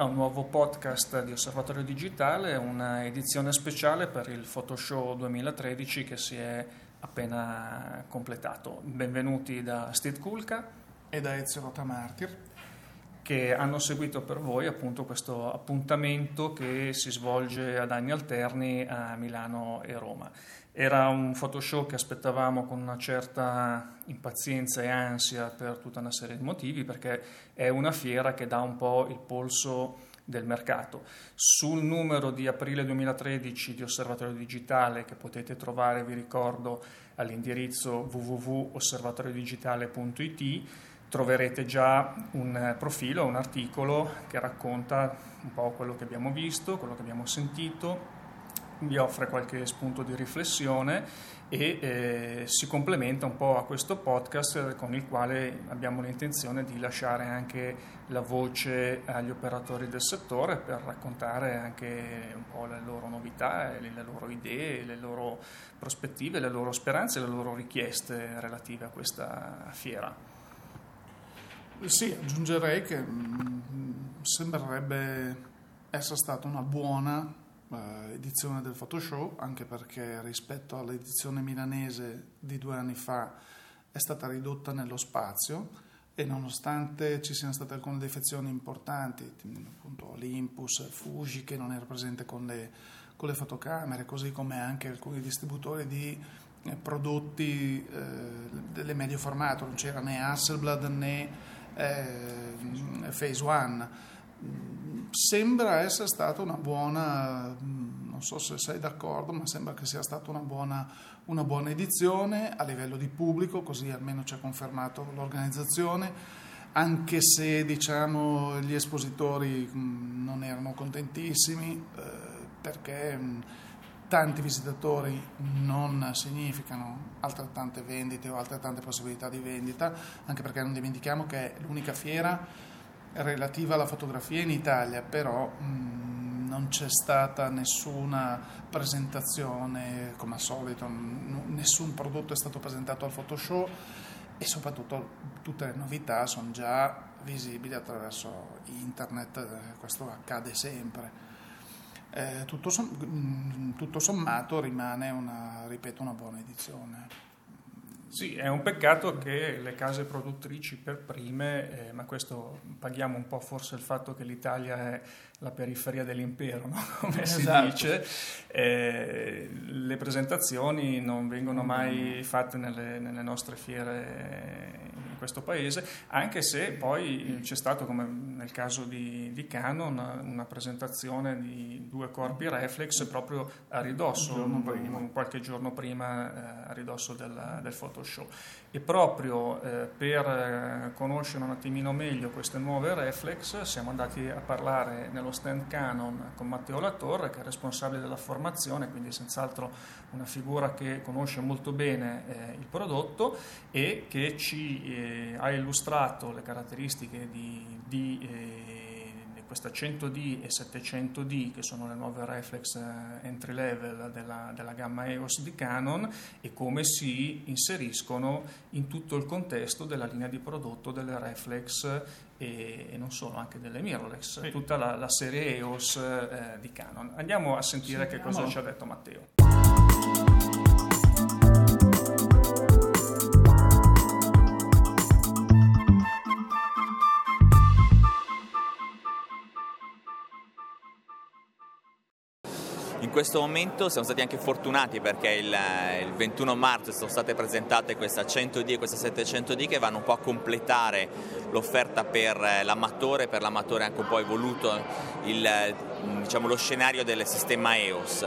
A un nuovo podcast di Osservatorio Digitale, una edizione speciale per il Photoshop 2013 che si è appena completato. Benvenuti da Steve Kulka e da Ezio Rotamartir che hanno seguito per voi appunto questo appuntamento che si svolge ad anni alterni a Milano e Roma. Era un Photoshop che aspettavamo con una certa impazienza e ansia per tutta una serie di motivi, perché è una fiera che dà un po' il polso del mercato. Sul numero di aprile 2013 di Osservatorio Digitale che potete trovare, vi ricordo, all'indirizzo www.osservatoriodigitale.it troverete già un profilo, un articolo che racconta un po' quello che abbiamo visto, quello che abbiamo sentito, vi offre qualche spunto di riflessione e eh, si complementa un po' a questo podcast con il quale abbiamo l'intenzione di lasciare anche la voce agli operatori del settore per raccontare anche un po' le loro novità, le loro idee, le loro prospettive, le loro speranze e le loro richieste relative a questa fiera. Sì, aggiungerei che mh, mm, sembrerebbe essere stata una buona eh, edizione del Photoshop, anche perché rispetto all'edizione milanese di due anni fa è stata ridotta nello spazio e nonostante ci siano state alcune defezioni importanti, appunto Olympus, Fuji che non era presente con le, con le fotocamere, così come anche alcuni distributori di eh, prodotti eh, delle medio formato, non c'era né Hasselblad né eh, Phase One sembra essere stata una buona, non so se sei d'accordo, ma sembra che sia stata una buona, una buona edizione a livello di pubblico, così almeno ci ha confermato l'organizzazione anche se diciamo, gli espositori non erano contentissimi eh, perché tanti visitatori non significano altrettante vendite o altrettante possibilità di vendita, anche perché non dimentichiamo che è l'unica fiera relativa alla fotografia in Italia, però mh, non c'è stata nessuna presentazione, come al solito, n- nessun prodotto è stato presentato al Photoshop e soprattutto tutte le novità sono già visibili attraverso internet, questo accade sempre. Eh, tutto, som- tutto, sommato rimane una, ripeto, una buona edizione. Sì, è un peccato che le case produttrici per prime, eh, ma questo paghiamo un po' forse il fatto che l'Italia è la periferia dell'impero, no? come esatto. si dice, eh, le presentazioni non vengono mai fatte nelle, nelle nostre fiere questo paese, anche se poi c'è stato, come nel caso di, di Canon, una presentazione di due corpi reflex proprio a ridosso, giorno qualche giorno prima eh, a ridosso del, del Photoshop. E proprio eh, per eh, conoscere un attimino meglio queste nuove reflex siamo andati a parlare nello stand Canon con Matteo Latorre, che è responsabile della formazione, quindi senz'altro una figura che conosce molto bene eh, il prodotto e che ci eh, ha illustrato le caratteristiche di, di eh, questa 100D e 700D che sono le nuove reflex eh, entry level della, della, gamma EOS di Canon e come si inseriscono in tutto il contesto della linea di prodotto delle reflex e, e non solo, anche delle mirrorless, sì. tutta la, la, serie EOS eh, di Canon. Andiamo a sentire sì, che cosa ci ha detto Matteo. In questo momento siamo stati anche fortunati perché il, il 21 marzo sono state presentate questa 100D e questa 700D che vanno un po' a completare l'offerta per l'amatore, per l'amatore anche un po' evoluto il, diciamo, lo scenario del sistema EOS.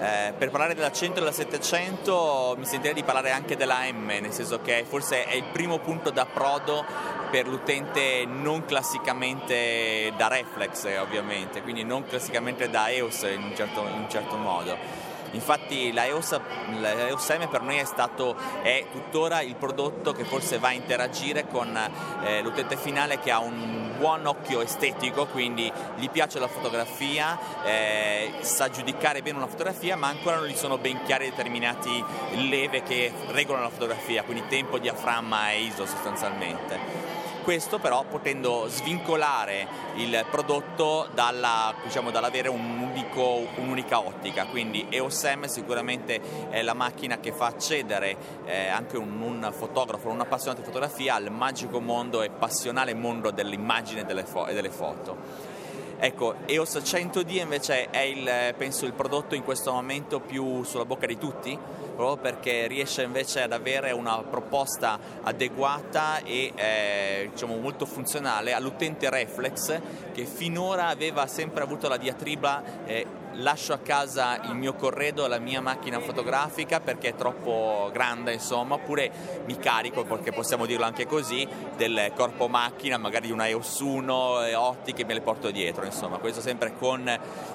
Eh, per parlare della 100 e della 700 mi sentirei di parlare anche della M, nel senso che forse è il primo punto d'approdo per l'utente non classicamente da reflex ovviamente, quindi non classicamente da EOS in un certo, in un certo modo. Infatti la EOS, la EOS M per noi è stato, è tuttora il prodotto che forse va a interagire con eh, l'utente finale che ha un buon occhio estetico, quindi gli piace la fotografia, eh, sa giudicare bene una fotografia, ma ancora non gli sono ben chiari determinati leve che regolano la fotografia, quindi tempo, diaframma e ISO sostanzialmente. questo però potendo svincolare il prodotto dalla, diciamo, dall'avere un unico, un'unica ottica, quindi EOS M sicuramente è la macchina che fa accedere eh, anche un, un fotografo, un appassionato di fotografia al magico mondo e passionale mondo dell'immagine e delle, fo- e delle foto. Ecco, EOS 100D invece è il, penso, il prodotto in questo momento più sulla bocca di tutti, proprio perché riesce invece ad avere una proposta adeguata e eh, diciamo, molto funzionale all'utente reflex che finora aveva sempre avuto la diatriba eh, lascio a casa il mio corredo, la mia macchina fotografica perché è troppo grande, insomma, oppure mi carico, perché possiamo dirlo anche così, del corpo macchina, magari una EOS 1 e ottiche me le porto dietro, insomma, questo sempre con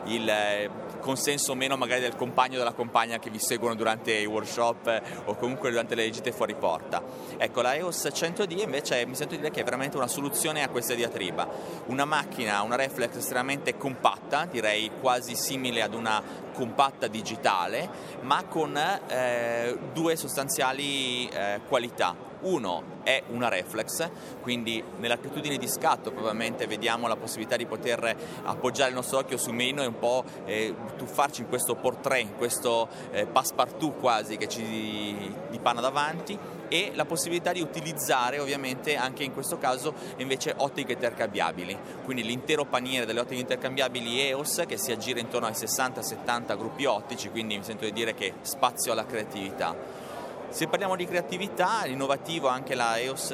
il eh, consenso o meno magari del compagno o della compagna che vi seguono durante i workshop o comunque durante le gite fuori porta. Ecco, la EOS 100D invece mi sento dire che è veramente una soluzione a questa diatriba. Una macchina, una reflex estremamente compatta, direi quasi simile ad una compatta digitale, ma con eh, due sostanziali eh, qualità. Uno è una reflex, quindi nell'attitudine di scatto probabilmente vediamo la possibilità di poter appoggiare il nostro occhio su meno e un po' eh, tuffarci in questo portrait, in questo eh, passepartout quasi che ci dipanna davanti e la possibilità di utilizzare ovviamente anche in questo caso invece ottiche intercambiabili, quindi l'intero paniere delle ottiche intercambiabili EOS che si aggira intorno ai 60-70 gruppi ottici, quindi mi sento di dire che spazio alla creatività. Se parliamo di creatività, innovativo anche la EOS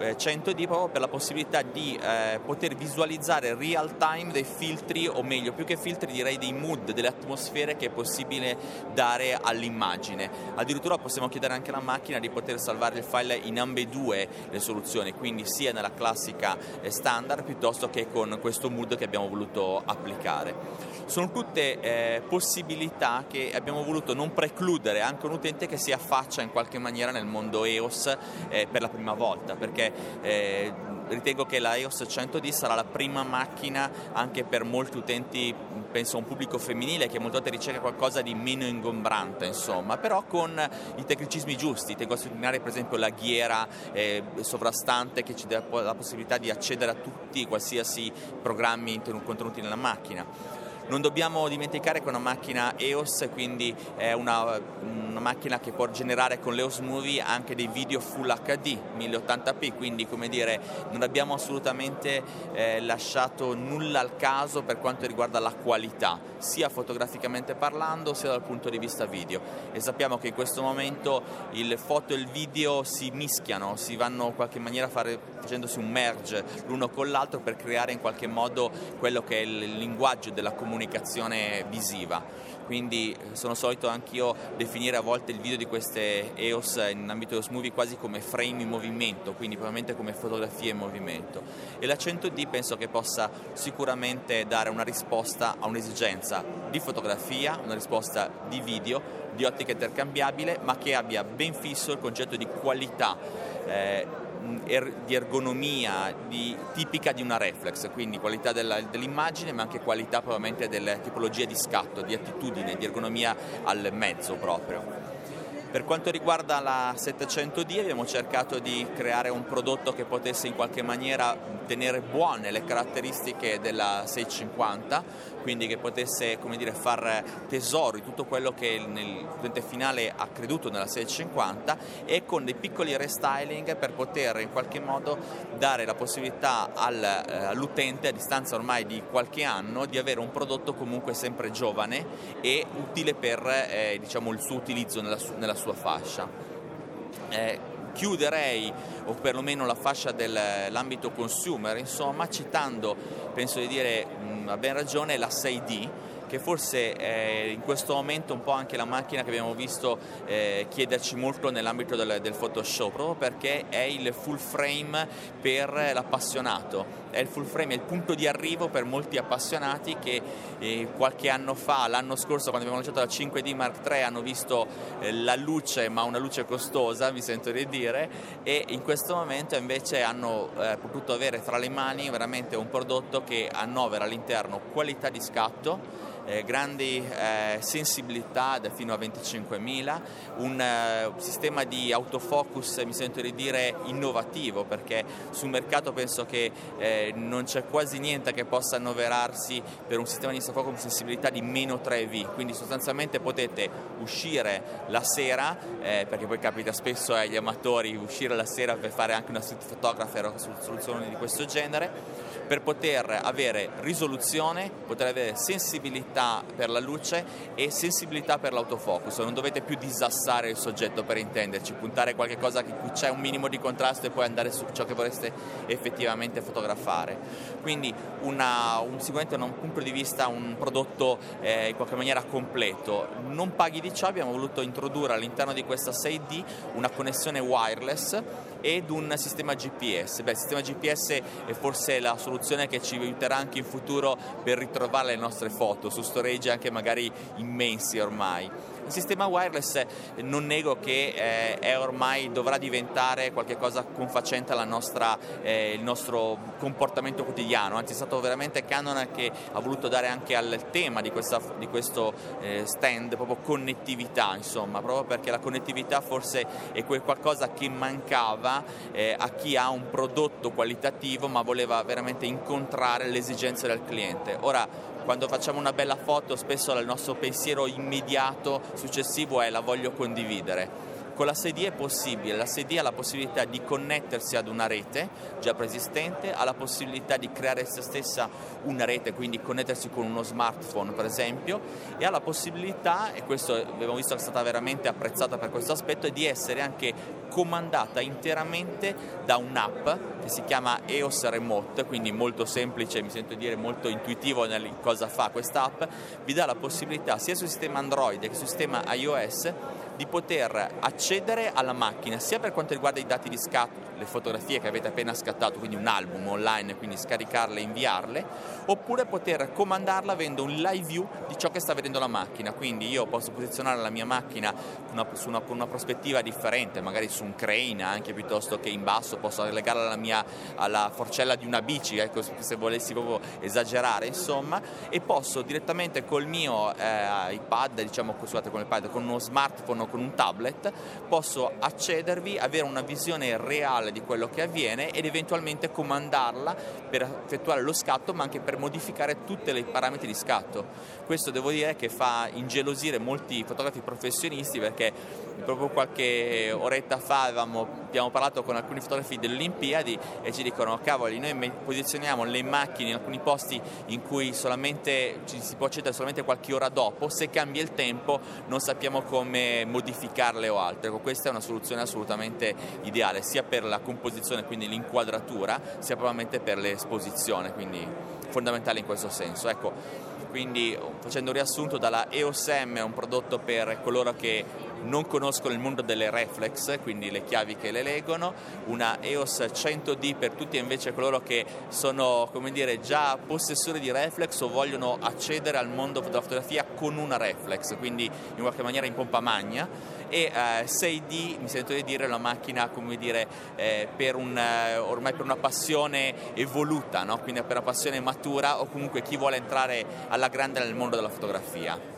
100D eh, proprio per la possibilità di eh, poter visualizzare real time dei filtri, o meglio, più che filtri direi dei mood, delle atmosfere che è possibile dare all'immagine. Addirittura possiamo chiedere anche alla macchina di poter salvare il file in ambedue le soluzioni, quindi sia nella classica eh, standard piuttosto che con questo mood che abbiamo voluto applicare. Sono tutte eh, possibilità che abbiamo voluto non precludere anche un utente che si affaccia in qualche maniera nel mondo EOS eh, per la prima volta, perché eh, ritengo che la EOS 100D sarà la prima macchina anche per molti utenti, penso a un pubblico femminile che molte volte ricerca qualcosa di meno ingombrante, insomma, però con i tecnicismi giusti. Tengo a sottolineare per esempio la ghiera eh, sovrastante che ci dà la possibilità di accedere a tutti qualsiasi programmi contenuti nella macchina. Non dobbiamo dimenticare che è una macchina EOS, quindi è una, una macchina che può generare con l'EOS Movie anche dei video Full HD 1080p, quindi come dire non abbiamo assolutamente eh, lasciato nulla al caso per quanto riguarda la qualità, sia fotograficamente parlando sia dal punto di vista video. E sappiamo che in questo momento il foto e il video si mischiano, si vanno in qualche maniera fare, facendosi un merge l'uno con l'altro per creare in qualche modo quello che è il linguaggio della comunicazione comunicazione visiva. Quindi eh, sono solito anch'io definire a volte il video di queste EOS in ambito EOS Movie quasi come frame in movimento, quindi probabilmente come fotografie in movimento. E la 100D penso che possa sicuramente dare una risposta a un'esigenza di fotografia, una risposta di video, di ottica intercambiabile, ma che abbia ben fisso il concetto di qualità. Eh, er, di ergonomia di, tipica di una reflex, quindi qualità della, dell'immagine ma anche qualità probabilmente delle tipologie di scatto, di attitudine, di ergonomia al mezzo proprio. Per quanto riguarda la 700D abbiamo cercato di creare un prodotto che potesse in qualche maniera tenere buone le caratteristiche della 650, quindi che potesse dire, far tesoro di tutto quello che l'utente finale ha creduto nella 650 e con dei piccoli restyling per poter in qualche modo dare la possibilità al, eh, all'utente a distanza ormai di qualche anno di avere un prodotto comunque sempre giovane e utile per eh, diciamo, il suo utilizzo nella, su- nella sua fascia. Eh, chiuderei, o perlomeno la fascia dell'ambito consumer, insomma, citando, penso di dire mh, a ben ragione, la 6D, che forse è in questo momento un po' anche la macchina che abbiamo visto eh, chiederci molto nell'ambito del, del, Photoshop, proprio perché è il full frame per l'appassionato, è il full frame, è il punto di arrivo per molti appassionati che eh, qualche anno fa, l'anno scorso quando abbiamo lanciato la 5D Mark III hanno visto eh, la luce, ma una luce costosa, mi sento di dire, e in questo momento invece hanno eh, potuto avere tra le mani veramente un prodotto che annovera all'interno qualità di scatto, eh, grandi eh, sensibilità da fino a 25.000, un eh, sistema di autofocus mi sento di dire innovativo perché sul mercato penso che eh, non c'è quasi niente che possa annoverarsi per un sistema di autofocus con sensibilità di meno 3V, quindi sostanzialmente potete uscire la sera, eh, perché poi capita spesso agli amatori uscire la sera per fare anche una street photographer o soluzioni di questo genere, per poter avere risoluzione, poter avere sensibilità per la luce e sensibilità per l'autofocus, non dovete più disassare il soggetto per intenderci, puntare qualche cosa che c'è un minimo di contrasto e poi andare su ciò che vorreste effettivamente fotografare. Quindi una, un, sicuramente da un punto di vista un prodotto eh, in qualche maniera completo. Non paghi di ciò, abbiamo voluto introdurre all'interno di questa 6D una connessione wireless ed un sistema GPS. Beh, il sistema GPS è forse la soluzione che ci aiuterà anche in futuro per ritrovare le nostre foto su storage anche magari immensi ormai. Il sistema wireless non nego che eh, ormai dovrà diventare qualcosa confacente al eh, nostro comportamento quotidiano, anzi è stato veramente Canon che ha voluto dare anche al tema di, questa, di questo eh, stand proprio connettività, insomma, proprio perché la connettività forse è qualcosa che mancava eh, a chi ha un prodotto qualitativo ma voleva veramente incontrare le esigenze del cliente. Ora quando facciamo una bella foto spesso il nostro pensiero immediato successivo è la voglio condividere. Con la 6D è possibile, la 6D ha la possibilità di connettersi ad una rete già preesistente, ha la possibilità di creare se stessa una rete, quindi connettersi con uno smartphone per esempio, e ha la possibilità, e questo abbiamo visto che è stata veramente apprezzata per questo aspetto, di essere anche comandata interamente da un'app che si chiama EOS Remote, quindi molto semplice, mi sento dire molto intuitivo nel cosa fa questa app, vi dà la possibilità sia sul sistema Android che sul sistema iOS di poter accedere alla macchina sia per quanto riguarda i dati di scatto, le fotografie che avete appena scattato, quindi un album online, quindi scaricarle e inviarle, oppure poter comandarla avendo un live view di ciò che sta vedendo la macchina. Quindi io posso posizionare la mia macchina una, una, con una prospettiva differente, magari su un crane anche piuttosto che in basso, posso legarla alla, mia, alla forcella di una bici, ecco, se volessi proprio esagerare, insomma, e posso direttamente col mio eh, iPad, diciamo scusate, con l'iPad, con uno smartphone o con un tablet, posso accedervi, avere una visione reale di quello che avviene ed eventualmente comandarla per effettuare lo scatto, ma anche per modificare tutti i parametri di scatto. Questo devo dire che fa ingelosire molti fotografi professionisti perché proprio qualche oretta fa avevamo, abbiamo parlato con alcuni fotografi delle Olimpiadi e ci dicono cavoli noi posizioniamo le macchine in alcuni posti in cui solamente ci si può accedere solamente qualche ora dopo, se cambia il tempo non sappiamo come modificarle o altro. Ecco, questa è una soluzione assolutamente ideale sia per la composizione, quindi l'inquadratura, sia probabilmente per l'esposizione, quindi fondamentale in questo senso. Ecco, quindi facendo un riassunto dalla EOS M è un prodotto per coloro che non conoscono il mondo delle reflex, quindi le chiavi che le leggono, una EOS 100D per tutti invece coloro che sono dire, già possessori di reflex o vogliono accedere al mondo della fotografia con una reflex, quindi in qualche maniera in pompa magna e eh, 6D mi sento di dire la macchina come dire eh, per un, eh, ormai per una passione evoluta, no? quindi per una passione matura o comunque chi vuole entrare alla grande nel mondo della fotografia.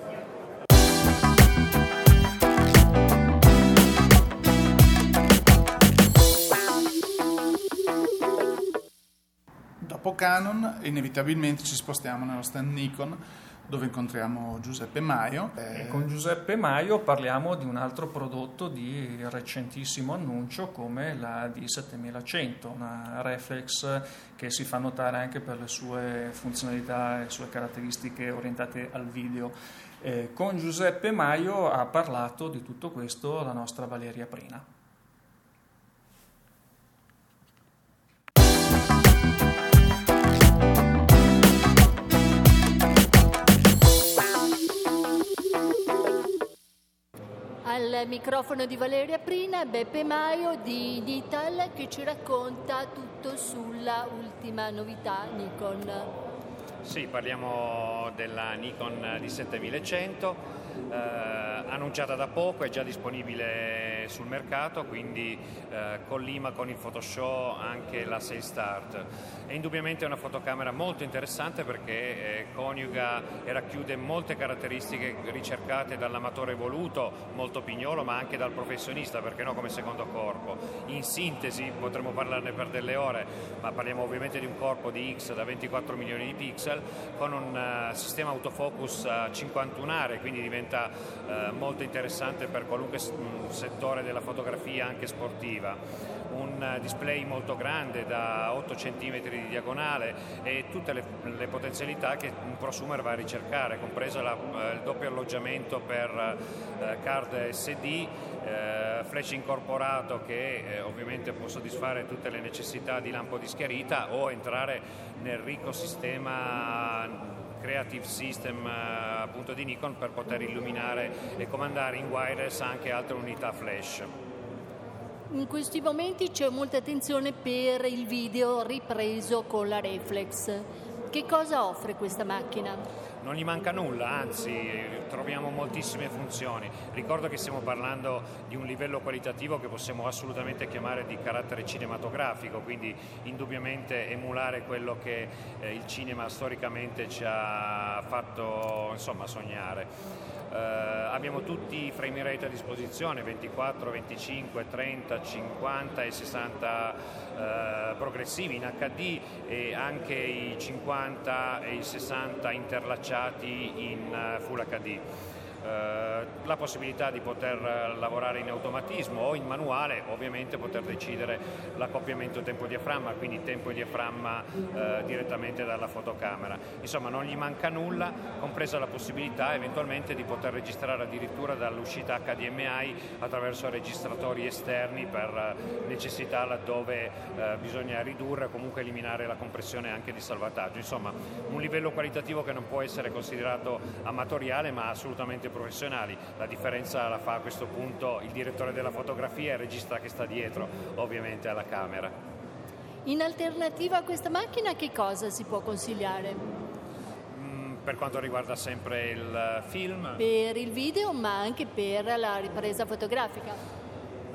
Dopo Canon inevitabilmente ci spostiamo nello stand Nikon dove incontriamo Giuseppe Maio. E con Giuseppe Maio parliamo di un altro prodotto di recentissimo annuncio come la D7100, una reflex che si fa notare anche per le sue funzionalità e le sue caratteristiche orientate al video. Eh, con Giuseppe Maio ha parlato di tutto questo la nostra Valeria Prina. Al microfono di Valeria Prina, Beppe Maio di Nital che ci racconta tutto sulla ultima novità Nikon. Sì, parliamo della Nikon D7100, eh, annunciata da poco, è già disponibile sul mercato, quindi eh, collima con il Photoshop anche la Sales Start. È indubbiamente una fotocamera molto interessante perché eh, coniuga e racchiude molte caratteristiche ricercate dall'amatore voluto, molto pignolo, ma anche dal professionista, perché no come secondo corpo. In sintesi potremmo parlarne per delle ore, ma parliamo ovviamente di un corpo di X da 24 milioni di pixel con un uh, sistema autofocus uh, 51 are, quindi diventa uh, molto interessante per qualunque settore della fotografia anche sportiva. Un display molto grande da 8 cm di diagonale e tutte le, le potenzialità che un prosumer va a ricercare, compreso la, eh, il doppio alloggiamento per eh, card SD, eh, flash incorporato che eh, ovviamente può soddisfare tutte le necessità di lampo di schiarita o entrare nel ricco sistema Creative System eh, appunto di Nikon per poter illuminare e comandare in wireless anche altre unità flash. In questi momenti c'è molta attenzione per il video ripreso con la reflex. Che cosa offre questa macchina? Non gli manca nulla, anzi troviamo moltissime funzioni. Ricordo che stiamo parlando di un livello qualitativo che possiamo assolutamente chiamare di carattere cinematografico, quindi indubbiamente emulare quello che eh, il cinema storicamente ci ha fatto insomma, sognare. Uh, abbiamo tutti i frame rate a disposizione 24, 25, 30, 50 e 60 uh, progressivi in HD e anche i 50 e i 60 interlacciati in uh, Full HD. Eh, la possibilità di poter lavorare in automatismo o in manuale, ovviamente poter decidere l'accoppiamento tempo-diaframma, quindi tempo e diaframma eh, direttamente dalla fotocamera. Insomma non gli manca nulla, compresa la possibilità eventualmente di poter registrare addirittura dall'uscita HDMI attraverso registratori esterni per necessità laddove eh, bisogna ridurre o comunque eliminare la compressione anche di salvataggio. Insomma un livello qualitativo che non può essere considerato amatoriale ma assolutamente professionale professionali, la differenza la fa a questo punto il direttore della fotografia e il regista che sta dietro, ovviamente alla camera. In alternativa a questa macchina che cosa si può consigliare? Mm, per quanto riguarda sempre il film? Per il video ma anche per la ripresa fotografica.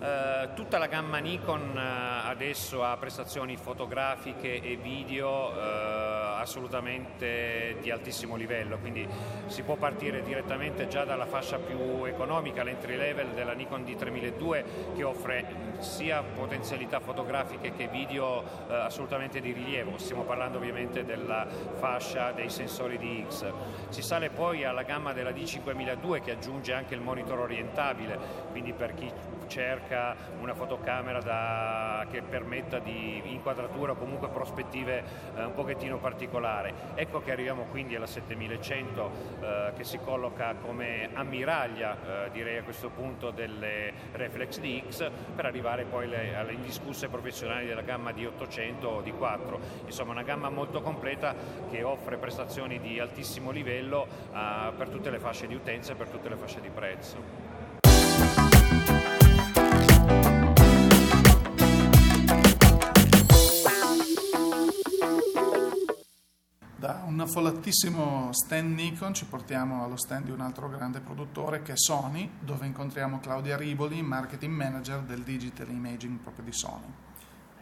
Uh, tutta la gamma Nikon uh, adesso ha prestazioni fotografiche e video uh, assolutamente di altissimo livello, quindi si può partire direttamente già dalla fascia più economica, l'entry level della Nikon D3002 che offre sia potenzialità fotografiche che video assolutamente di rilievo, stiamo parlando ovviamente della fascia dei sensori di X. Si sale poi alla gamma della D5002 che aggiunge anche il monitor orientabile, quindi per chi cerca una fotocamera da, che permetta di inquadratura o comunque prospettive eh, un pochettino particolari. Ecco che arriviamo quindi alla 7100 eh, che si colloca come ammiraglia eh, direi a questo punto delle Reflex DX per arrivare poi le, alle indiscusse professionali della gamma di 800 o di 4. Insomma una gamma molto completa che offre prestazioni di altissimo livello eh, per tutte le fasce di utenza e per tutte le fasce di prezzo. Un affollatissimo stand Nikon ci portiamo allo stand di un altro grande produttore che è Sony, dove incontriamo Claudia Riboli, marketing manager del digital imaging proprio di Sony.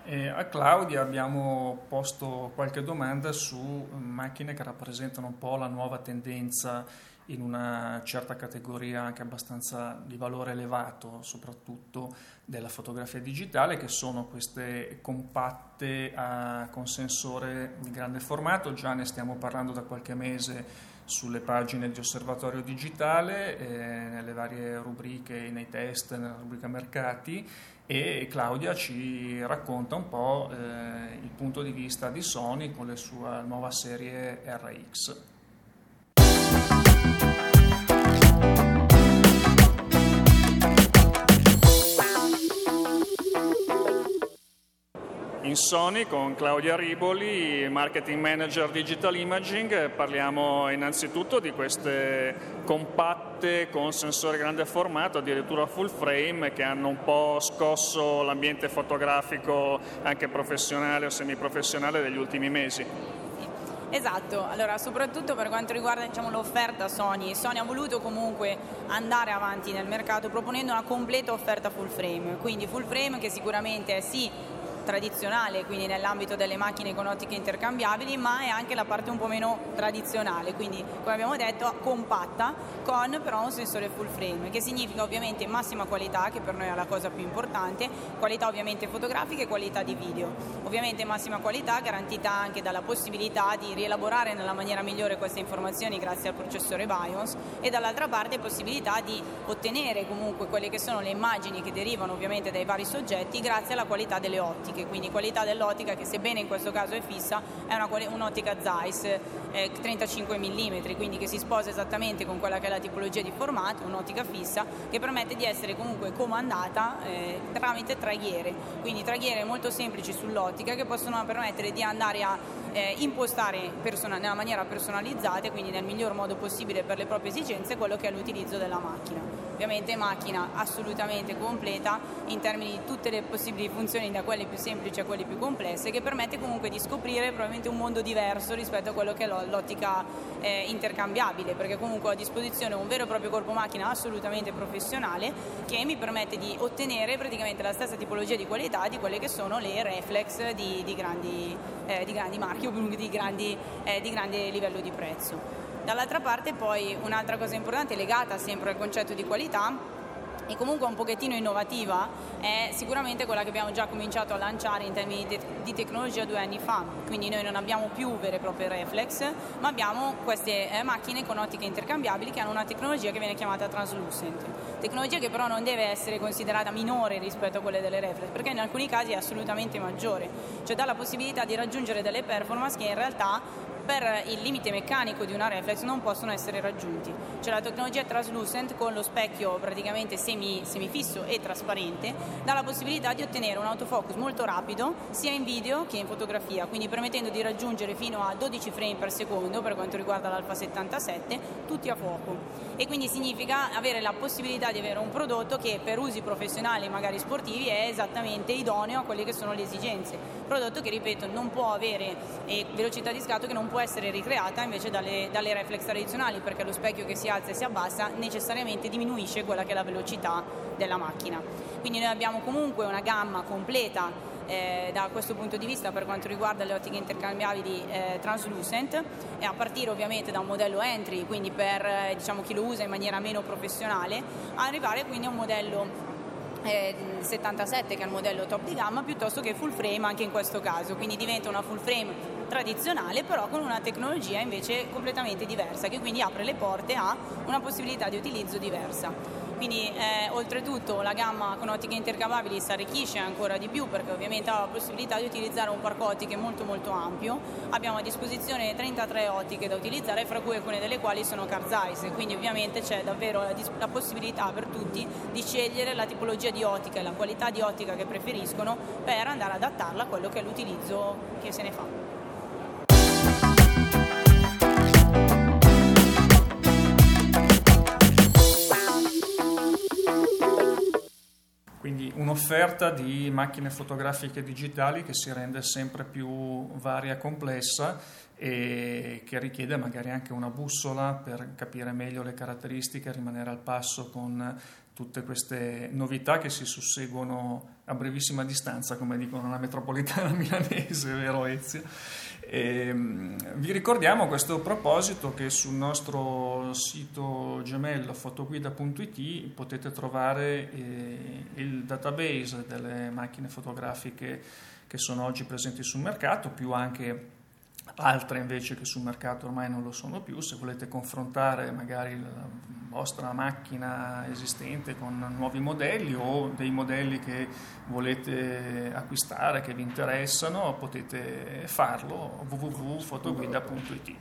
E a Claudia abbiamo posto qualche domanda su macchine che rappresentano un po' la nuova tendenza in una certa categoria anche abbastanza di valore elevato, soprattutto della fotografia digitale, che sono queste compatte a, con sensore di grande formato, già ne stiamo parlando da qualche mese sulle pagine di osservatorio digitale, eh, nelle varie rubriche, nei test, nella rubrica mercati e Claudia ci racconta un po' eh, il punto di vista di Sony con la sua nuova serie RX. In Sony con Claudia Riboli, Marketing Manager Digital Imaging, parliamo innanzitutto di queste compatte con sensore grande formato, addirittura full frame, che hanno un po' scosso l'ambiente fotografico anche professionale o semiprofessionale degli ultimi mesi. Esatto, allora soprattutto per quanto riguarda diciamo, l'offerta Sony, Sony ha voluto comunque andare avanti nel mercato proponendo una completa offerta full frame, quindi full frame che sicuramente è sì tradizionale, quindi nell'ambito delle macchine con ottiche intercambiabili, ma è anche la parte un po' meno tradizionale, quindi come abbiamo detto compatta con però un sensore full frame, che significa ovviamente massima qualità, che per noi è la cosa più importante, qualità ovviamente fotografica e qualità di video. Ovviamente massima qualità garantita anche dalla possibilità di rielaborare nella maniera migliore queste informazioni grazie al processore BIOS e dall'altra parte possibilità di ottenere comunque quelle che sono le immagini che derivano ovviamente dai vari soggetti grazie alla qualità delle ottiche ottiche, quindi qualità dell'ottica che sebbene in questo caso è fissa, è una, un'ottica Zeiss eh, 35 mm, quindi che si sposa esattamente con quella che è la tipologia di formato, un'ottica fissa che permette di essere comunque comandata eh, tramite traghiere, quindi traghiere molto semplici sull'ottica che possono permettere di andare a eh, impostare person- nella maniera personalizzata e quindi nel miglior modo possibile per le proprie esigenze quello che è l'utilizzo della macchina ovviamente macchina assolutamente completa in termini di tutte le possibili funzioni da quelle più semplici a quelle più complesse che permette comunque di scoprire probabilmente un mondo diverso rispetto a quello che è l'ottica eh, intercambiabile perché comunque ho a disposizione un vero e proprio corpo macchina assolutamente professionale che mi permette di ottenere praticamente la stessa tipologia di qualità di quelle che sono le reflex di, di, grandi, eh, di grandi, marchi o di, eh, di grande livello di prezzo. Dall'altra parte poi un'altra cosa importante legata sempre al concetto di qualità e comunque un pochettino innovativa è sicuramente quella che abbiamo già cominciato a lanciare in termini di tecnologia due anni fa, quindi noi non abbiamo più vere e proprie reflex, ma abbiamo queste eh, macchine con ottiche intercambiabili che hanno una tecnologia che viene chiamata translucent, tecnologia che però non deve essere considerata minore rispetto a quelle delle reflex, perché in alcuni casi è assolutamente maggiore, cioè dà la possibilità di raggiungere delle performance che in realtà per il limite meccanico di una reflex non possono essere raggiunti. Cioè la tecnologia translucent con lo specchio praticamente semi, semifisso e trasparente dà la possibilità di ottenere un autofocus molto rapido sia in video che in fotografia, quindi permettendo di raggiungere fino a 12 frame per secondo per quanto riguarda l'Alpha 77, tutti a fuoco. E quindi significa avere la possibilità di avere un prodotto che per usi professionali, magari sportivi, è esattamente idoneo a quelle che sono le esigenze. Prodotto che, ripeto, non può avere eh, velocità di scatto che non può essere ricreata invece dalle, dalle reflex tradizionali perché lo specchio che si alza e si abbassa necessariamente diminuisce quella che è la velocità della macchina. Quindi noi abbiamo comunque una gamma completa eh, da questo punto di vista per quanto riguarda le ottiche intercambiabili eh, translucent e a partire ovviamente da un modello entry, quindi per eh, diciamo, chi lo usa in maniera meno professionale, arrivare quindi a un modello 77 che è il modello top di gamma piuttosto che full frame anche in questo caso, quindi diventa una full frame tradizionale però con una tecnologia invece completamente diversa che quindi apre le porte a una possibilità di utilizzo diversa. Quindi eh, oltretutto la gamma con ottiche intercambiabili si arricchisce ancora di più perché ovviamente ha la possibilità di utilizzare un parco ottiche molto molto ampio. Abbiamo a disposizione 33 ottiche da utilizzare, fra cui alcune delle quali sono Carl Zeiss, quindi ovviamente c'è davvero la, la possibilità per tutti di scegliere la tipologia di ottica e la qualità di ottica che preferiscono per andare ad adattarla a quello che è l'utilizzo che se ne fa. Quindi un'offerta di macchine fotografiche digitali che si rende sempre più varia e complessa e che richiede magari anche una bussola per capire meglio le caratteristiche rimanere al passo con tutte queste novità che si susseguono a brevissima distanza, come dicono la metropolitana milanese, vero Ezio? E, ehm, vi ricordiamo a questo proposito che sul nostro sito gemello fotoguida.it potete trovare eh, il database delle macchine fotografiche che sono oggi presenti sul mercato, più anche altre invece che sul mercato ormai non lo sono più, se volete confrontare magari la vostra macchina esistente con nuovi modelli o dei modelli che volete acquistare, che vi interessano, potete farlo www.fotoguida.it.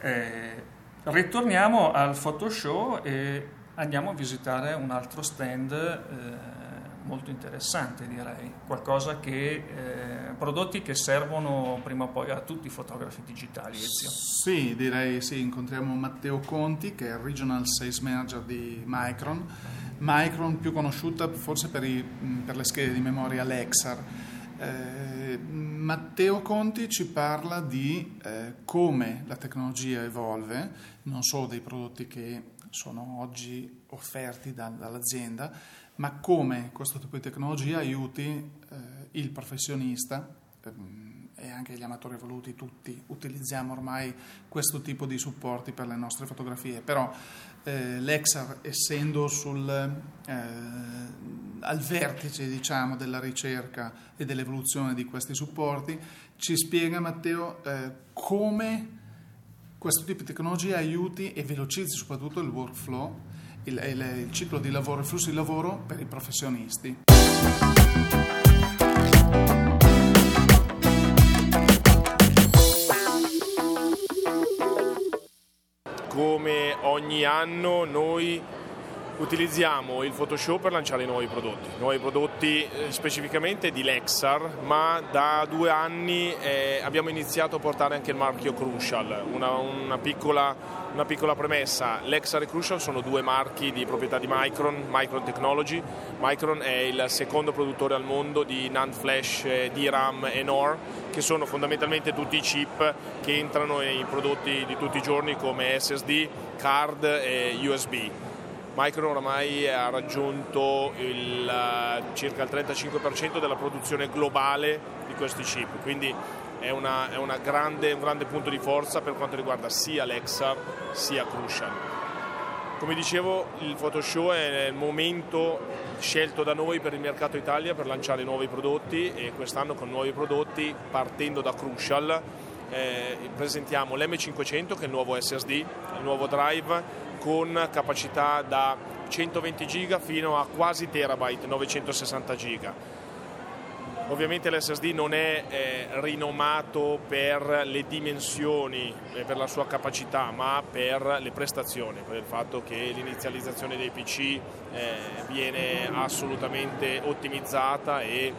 Eh, ritorniamo al Photoshow e andiamo a visitare un altro stand. Eh, molto interessante direi, qualcosa che, eh, prodotti che servono prima o poi a tutti i fotografi digitali. Ezio. Sì, direi sì, incontriamo Matteo Conti che è il Regional Sales Manager di Micron, Micron più conosciuta forse per, i, per le schede di memoria Lexar. Eh, Matteo Conti ci parla di eh, come la tecnologia evolve, non solo dei prodotti che sono oggi offerti da, dall'azienda, ma come questo tipo di tecnologia aiuti eh, il professionista ehm, e anche gli amatori evoluti, tutti utilizziamo ormai questo tipo di supporti per le nostre fotografie, però eh, l'Exar essendo sul, eh, al vertice diciamo, della ricerca e dell'evoluzione di questi supporti, ci spiega Matteo eh, come questo tipo di tecnologia aiuti e velocizzi soprattutto il workflow, il, il, il ciclo di lavoro, il flusso di lavoro per i professionisti. come ogni anno noi utilizziamo il Photoshop per lanciare i nuovi prodotti, nuovi prodotti eh, specificamente di Lexar, ma da due anni eh, abbiamo iniziato a portare anche il marchio Crucial, una, una, piccola, una, piccola, premessa, Lexar e Crucial sono due marchi di proprietà di Micron, Micron Technology, Micron è il secondo produttore al mondo di NAND Flash, eh, DRAM e NOR, che sono fondamentalmente tutti i chip che entrano nei prodotti di tutti i giorni come SSD, card e USB. Micron oramai ha raggiunto il, uh, circa il 35% della produzione globale di questi chip, quindi è, una, è una grande, un grande punto di forza per quanto riguarda sia Lexar sia Crucial. Come dicevo, il Photoshop è il momento scelto da noi per il mercato Italia per lanciare nuovi prodotti e quest'anno con nuovi prodotti partendo da Crucial eh, presentiamo l'M500 che è il nuovo SSD, il nuovo drive con capacità da 120 giga fino a quasi terabyte, 960 giga. Ovviamente l'SSD non è eh, rinomato per le dimensioni e per la sua capacità, ma per le prestazioni, per il fatto che l'inizializzazione dei PC eh, viene assolutamente ottimizzata e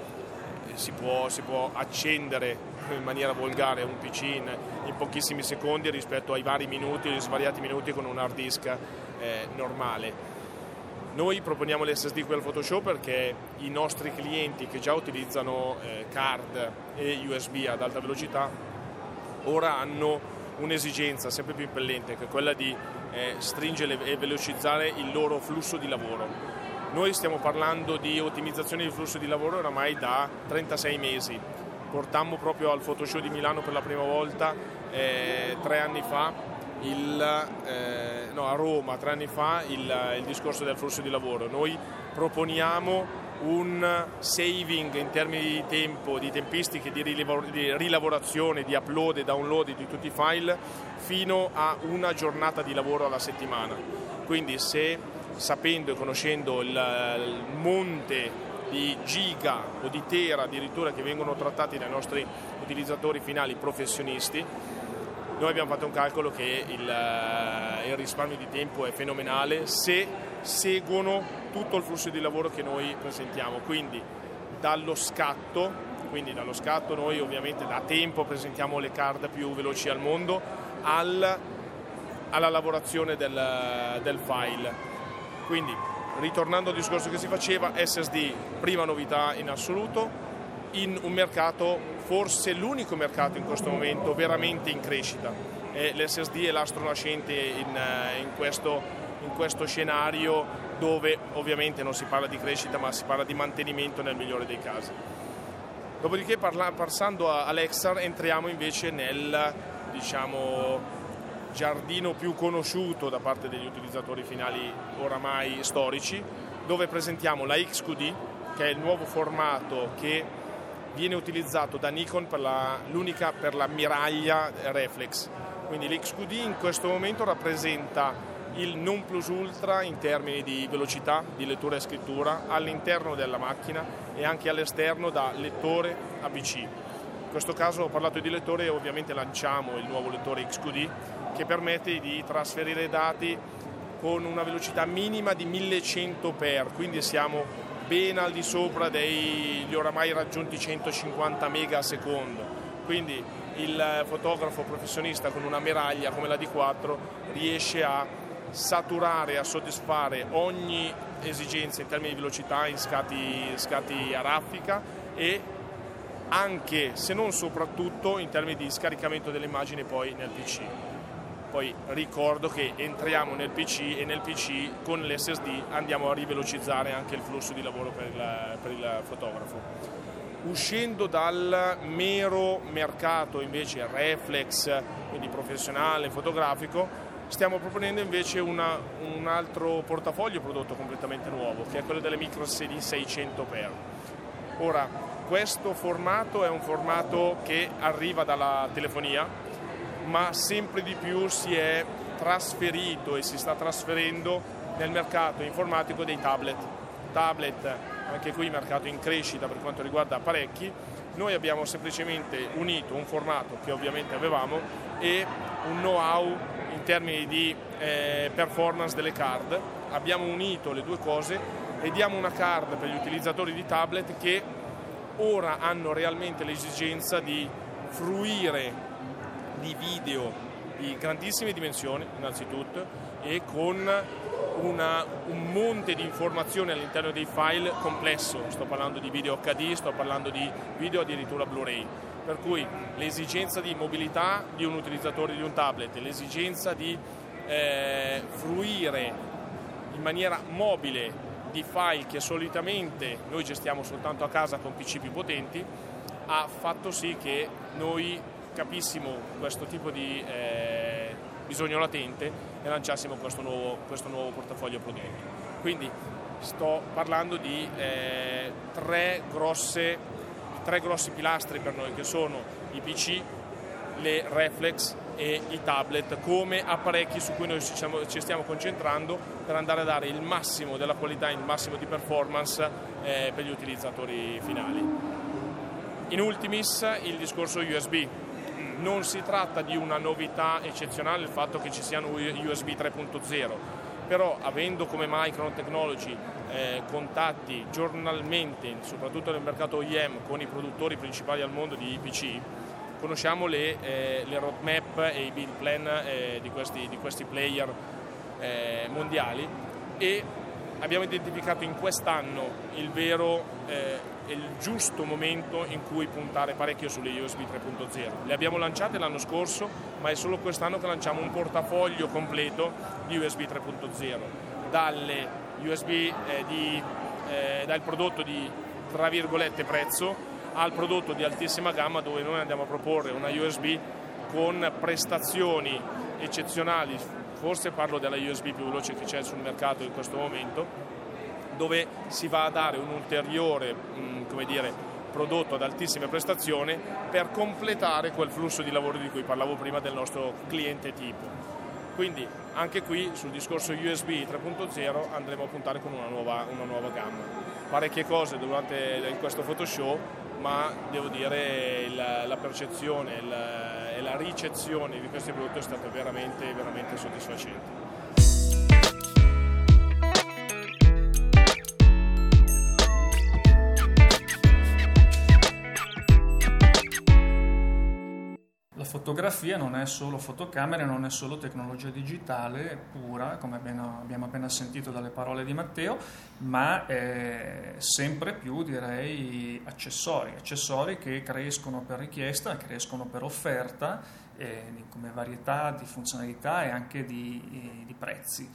si può, si può accendere in maniera volgare un PC in, in, pochissimi secondi rispetto ai vari minuti, ai svariati minuti con un hard disk eh, normale. Noi proponiamo l'SSD qui al Photoshop perché i nostri clienti che già utilizzano eh, card e USB ad alta velocità ora hanno un'esigenza sempre più impellente che è quella di eh, stringere e velocizzare il loro flusso di lavoro. Noi stiamo parlando di ottimizzazione di flusso di lavoro oramai da 36 mesi portammo proprio al Photoshop di Milano per la prima volta eh, tre anni fa, il, eh, no, a Roma tre anni fa il, il discorso del flusso di lavoro. Noi proponiamo un saving in termini di tempo, di tempistiche, di, rilavorazione, di upload e download di tutti i file fino a una giornata di lavoro alla settimana. Quindi se sapendo e conoscendo il, il monte di giga o di tera addirittura che vengono trattati dai nostri utilizzatori finali professionisti, noi abbiamo fatto un calcolo che il, eh, il, risparmio di tempo è fenomenale se seguono tutto il flusso di lavoro che noi presentiamo, quindi dallo scatto, quindi dallo scatto noi ovviamente da tempo presentiamo le card più veloci al mondo, al, alla lavorazione del, del file. Quindi ritornando al discorso che si faceva, SSD prima novità in assoluto, in un mercato, forse l'unico mercato in questo momento veramente in crescita. E L'SSD è l'astro nascente in, eh, in, questo, in questo scenario dove ovviamente non si parla di crescita ma si parla di mantenimento nel migliore dei casi. Dopodiché parla, passando a Alexar entriamo invece nel diciamo, giardino più conosciuto da parte degli utilizzatori finali oramai storici, dove presentiamo la XQD, che è il nuovo formato che viene utilizzato da Nikon per la, l'unica per la miraglia reflex. Quindi l'XQD in questo momento rappresenta il non plus ultra in termini di velocità di lettura e scrittura all'interno della macchina e anche all'esterno da lettore a PC. In questo caso ho parlato di lettore e ovviamente lanciamo il nuovo lettore XQD che permette di trasferire dati con una velocità minima di 1100 per, quindi siamo ben al di sopra degli oramai raggiunti 150 mega al secondo. Quindi il fotografo professionista con una miraglia come la D4 riesce a saturare, a soddisfare ogni esigenza in termini di velocità in scatti, scatti a raffica e anche se non soprattutto in termini di scaricamento delle immagini poi nel PC. Poi ricordo che entriamo nel PC e nel PC con l'SSD andiamo a rivelocizzare anche il flusso di lavoro per il, per il fotografo. Uscendo dal mero mercato invece reflex, quindi professionale, fotografico, stiamo proponendo invece una, un altro portafoglio prodotto completamente nuovo, che è quello delle micro CD 600x. Ora, questo formato è un formato che arriva dalla telefonia, ma sempre di più si è trasferito e si sta trasferendo nel mercato informatico dei tablet. Tablet, anche qui mercato in crescita per quanto riguarda apparecchi, noi abbiamo semplicemente unito un formato che ovviamente avevamo e un know-how in termini di eh, performance delle card. Abbiamo unito le due cose e diamo una card per gli utilizzatori di tablet che ora hanno realmente l'esigenza di fruire di video di grandissime dimensioni innanzitutto e con una, un monte di informazioni all'interno dei file complesso, sto parlando di video HD, sto parlando di video addirittura Blu-ray, per cui l'esigenza di mobilità di un utilizzatore di un tablet, l'esigenza di eh, fruire in maniera mobile di file che solitamente noi gestiamo soltanto a casa con PC più potenti, ha fatto sì che noi capissimo questo tipo di eh, bisogno latente e lanciassimo questo nuovo, questo nuovo portafoglio prodotti. Quindi sto parlando di eh, tre, grosse, tre grossi pilastri per noi che sono i PC, le reflex e i tablet come apparecchi su cui noi ci, stiamo concentrando per andare a dare il massimo della qualità, il massimo di performance eh, per gli utilizzatori finali. In ultimis il discorso USB. Non si tratta di una novità eccezionale il fatto che ci siano USB 3.0, però avendo come Micron Technology eh, contatti giornalmente, soprattutto nel mercato OEM, con i produttori principali al mondo di PC, conosciamo le, eh, le roadmap e i build plan eh, di, questi, di, questi, player eh, mondiali e abbiamo identificato in quest'anno il vero eh, il giusto momento in cui puntare parecchio sulle USB 3.0. Le abbiamo lanciate l'anno scorso, ma è solo quest'anno che lanciamo un portafoglio completo di USB 3.0, dalle USB eh, di, eh, dal prodotto di tra virgolette prezzo al prodotto di altissima gamma dove noi andiamo a proporre una USB con prestazioni eccezionali, forse parlo della USB più veloce che c'è sul mercato in questo momento, dove si va a dare un ulteriore come dire, prodotto ad altissime prestazioni per completare quel flusso di lavoro di cui parlavo prima del nostro cliente tipo. Quindi anche qui sul discorso USB 3.0 andremo a puntare con una nuova, una nuova gamma. Parecchie cose durante questo Photoshop ma devo dire la, la percezione il, e la ricezione di questi prodotti è stata veramente, veramente soddisfacente. Fotografia non è solo fotocamere, non è solo tecnologia digitale pura, come abbiamo appena sentito dalle parole di Matteo, ma è sempre più direi accessori, accessori che crescono per richiesta, crescono per offerta, eh, come varietà di funzionalità e anche di, eh, di prezzi.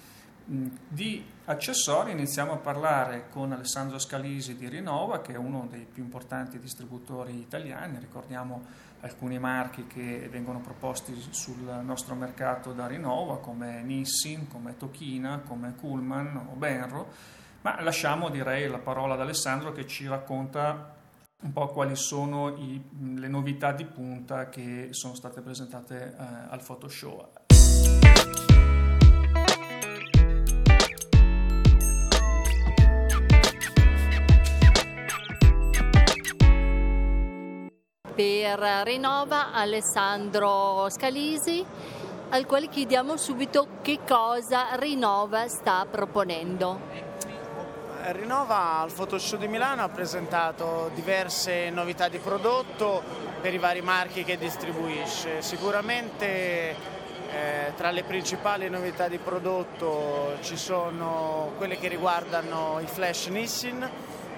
Mm, di accessori iniziamo a parlare con Alessandro Scalisi di Rinova, che è uno dei più importanti distributori italiani, ricordiamo alcuni marchi che vengono proposti sul nostro mercato da Rinova, come Nissin, come Tokina, come Kuhlman o Benro, ma lasciamo direi la parola ad Alessandro che ci racconta un po' quali sono i, le novità di punta che sono state presentate eh, al Photoshop. Per Rinova Alessandro Scalisi, al quale chiediamo subito che cosa Rinova sta proponendo. Rinova al Photoshop di Milano ha presentato diverse novità di prodotto per i vari marchi che distribuisce. Sicuramente eh, tra le principali novità di prodotto ci sono quelle che riguardano i flash Nissin,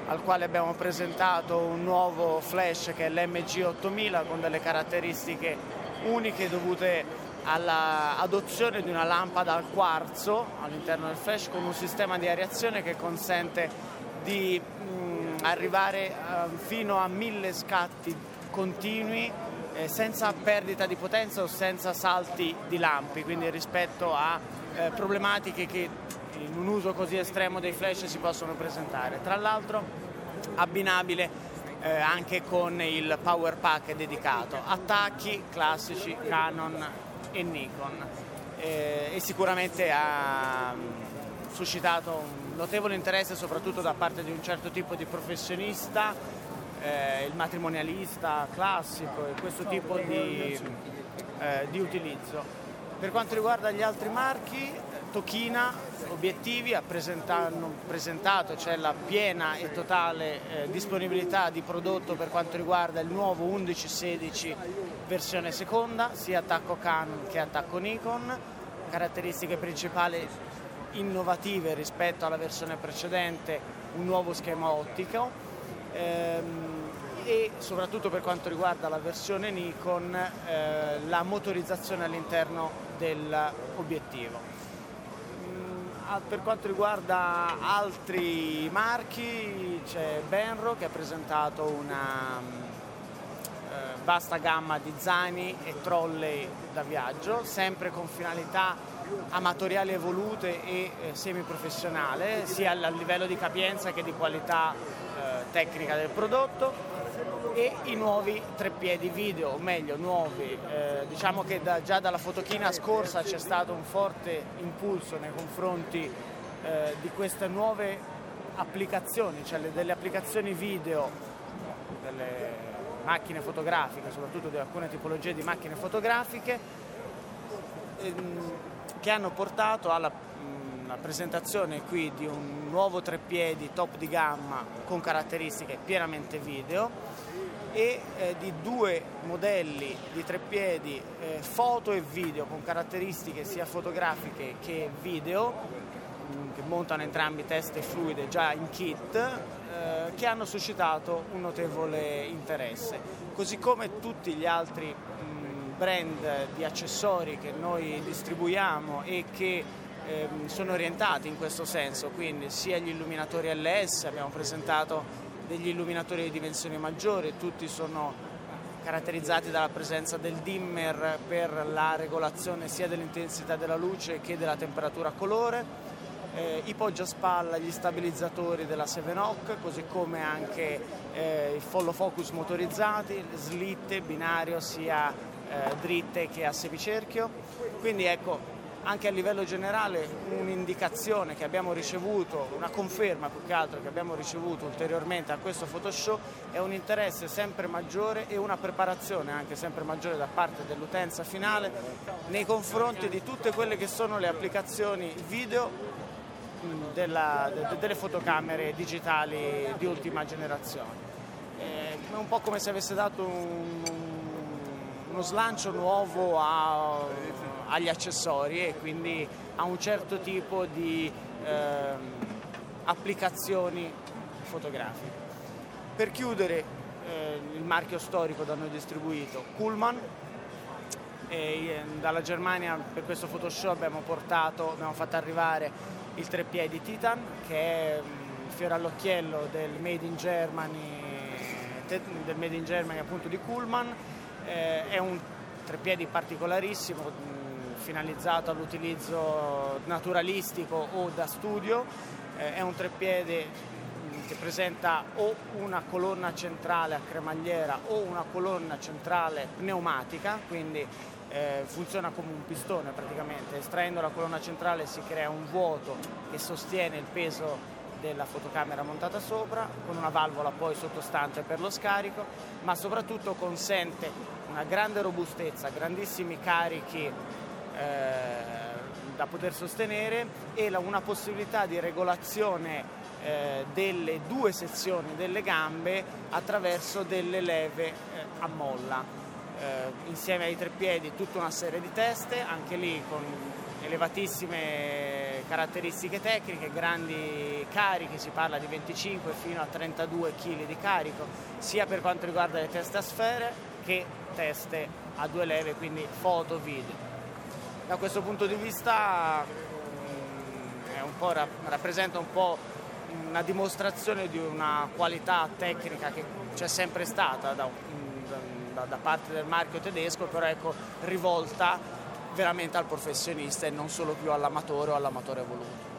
al quale abbiamo presentato un nuovo flash che è l'MG8000 con delle caratteristiche uniche dovute all'adozione di una lampada al quarzo all'interno del flash con un sistema di areazione che consente di mh, mm, arrivare uh, fino a mille scatti continui eh, senza perdita di potenza o senza salti di lampi, quindi rispetto a eh, problematiche che in un uso così estremo dei flash si possono presentare. Tra l'altro abbinabile eh, anche con il power pack dedicato, attacchi classici Canon e Nikon eh, e sicuramente ha mm, suscitato un notevole interesse soprattutto da parte di un certo tipo di professionista, eh, il matrimonialista classico e questo tipo di, eh, di utilizzo. Per quanto riguarda gli altri marchi, Tokina Obiettivi ha presentato, cioè la piena e totale eh, disponibilità di prodotto per quanto riguarda il nuovo 1116 versione seconda, sia attacco Canon che attacco Nikon, caratteristiche principali innovative rispetto alla versione precedente, un nuovo schema ottico. Ehm, e soprattutto per quanto riguarda la versione Nikon eh, la motorizzazione all'interno dell'obiettivo per quanto riguarda altri marchi c'è Benro che ha presentato una eh, vasta gamma di zaini e trolley da viaggio, sempre con finalità amatoriali evolute e eh, semiprofessionale, sia a livello di capienza che di qualità eh, tecnica del prodotto e i nuovi treppiedi video, o meglio nuovi, eh, diciamo che da, già dalla fotochina scorsa c'è stato un forte impulso nei confronti eh, di queste nuove applicazioni, cioè le, delle applicazioni video delle macchine fotografiche, soprattutto di alcune tipologie di macchine fotografiche, ehm, che hanno portato alla la presentazione qui di un nuovo treppiedi top di gamma con caratteristiche pienamente video e eh, di due modelli di treppiedi eh, foto e video con caratteristiche sia fotografiche che video mm, che montano entrambi teste fluide già in kit eh, che hanno suscitato un notevole interesse. Così come tutti gli altri mh, mm, brand di accessori che noi distribuiamo e che ehm, sono orientati in questo senso, quindi sia gli illuminatori LS, abbiamo presentato degli illuminatori di dimensioni maggiori, tutti sono caratterizzati dalla presenza del dimmer per la regolazione sia dell'intensità della luce che della temperatura a colore, eh, i poggiaspalla, gli stabilizzatori della 7 così come anche eh, i follow focus motorizzati, slitte, binario sia eh, dritte che a semicerchio. Quindi ecco, anche a livello generale un'indicazione che abbiamo ricevuto, una conferma più che altro che abbiamo ricevuto ulteriormente a questo Photoshop è un interesse sempre maggiore e una preparazione anche sempre maggiore da parte dell'utenza finale nei confronti di tutte quelle che sono le applicazioni video della, de, delle fotocamere digitali di ultima generazione. È un po' come se avesse dato un, uno slancio nuovo a agli accessori e quindi a un certo tipo di eh, applicazioni fotografiche. Per chiudere eh, il marchio storico da noi distribuito, Kuhlmann, e eh, dalla Germania per questo Photoshop abbiamo portato, abbiamo fatto arrivare il treppiedi Titan che è mm, il fiore all'occhiello del Made in Germany, del Made in Germany appunto di Kuhlmann, eh, è un treppiedi particolarissimo finalizzato all'utilizzo naturalistico o da studio, eh, è un treppiede mm, che presenta o una colonna centrale a cremagliera o una colonna centrale pneumatica, quindi eh, funziona come un pistone praticamente, estraendo la colonna centrale si crea un vuoto che sostiene il peso della fotocamera montata sopra, con una valvola poi sottostante per lo scarico, ma soprattutto consente una grande robustezza, grandissimi carichi da poter sostenere e la, una possibilità di regolazione eh, delle due sezioni delle gambe attraverso delle leve eh, a molla. Eh, insieme ai tre piedi tutta una serie di teste, anche lì con elevatissime caratteristiche tecniche, grandi carichi, si parla di 25 fino a 32 kg di carico, sia per quanto riguarda le teste a sfere che teste a due leve, quindi foto, video. Da questo punto di vista mm, un rappresenta un po' una dimostrazione di una qualità tecnica che c'è sempre stata da, da, da parte del marchio tedesco, però ecco, rivolta veramente al professionista e non solo più all'amatore o all'amatore voluto.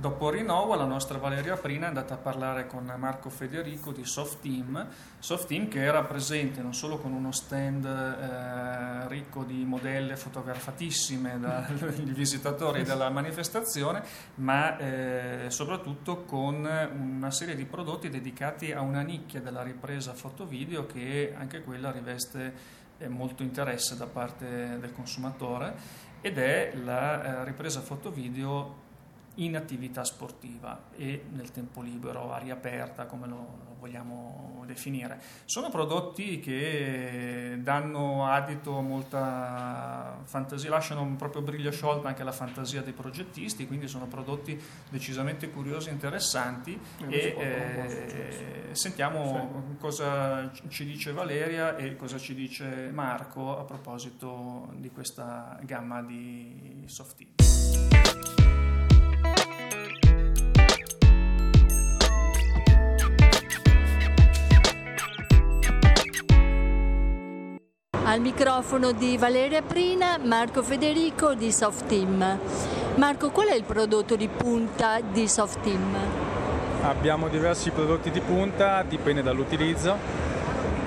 Dopo rinnovo la nostra Valeria Prina è andata a parlare con Marco Federico di Soft Team, Soft Team che era presente non solo con uno stand eh, ricco di modelle fotografatissime dai visitatori della manifestazione, ma eh, soprattutto con una serie di prodotti dedicati a una nicchia della ripresa foto-video che anche quella riveste eh, molto interesse da parte del consumatore ed è la eh, ripresa foto-video in attività sportiva e nel tempo libero, aria aperta, come lo, vogliamo definire. Sono prodotti che danno adito a molta fantasia, lasciano un proprio briglio sciolto anche alla fantasia dei progettisti, quindi sono prodotti decisamente curiosi e interessanti e eh, sentiamo sì. cosa ci dice Valeria e cosa ci dice Marco a proposito di questa gamma di soft Al microfono di Valeria Prina, Marco Federico di Soft Team. Marco, qual è il prodotto di punta di Soft Team? Abbiamo diversi prodotti di punta, dipende dall'utilizzo.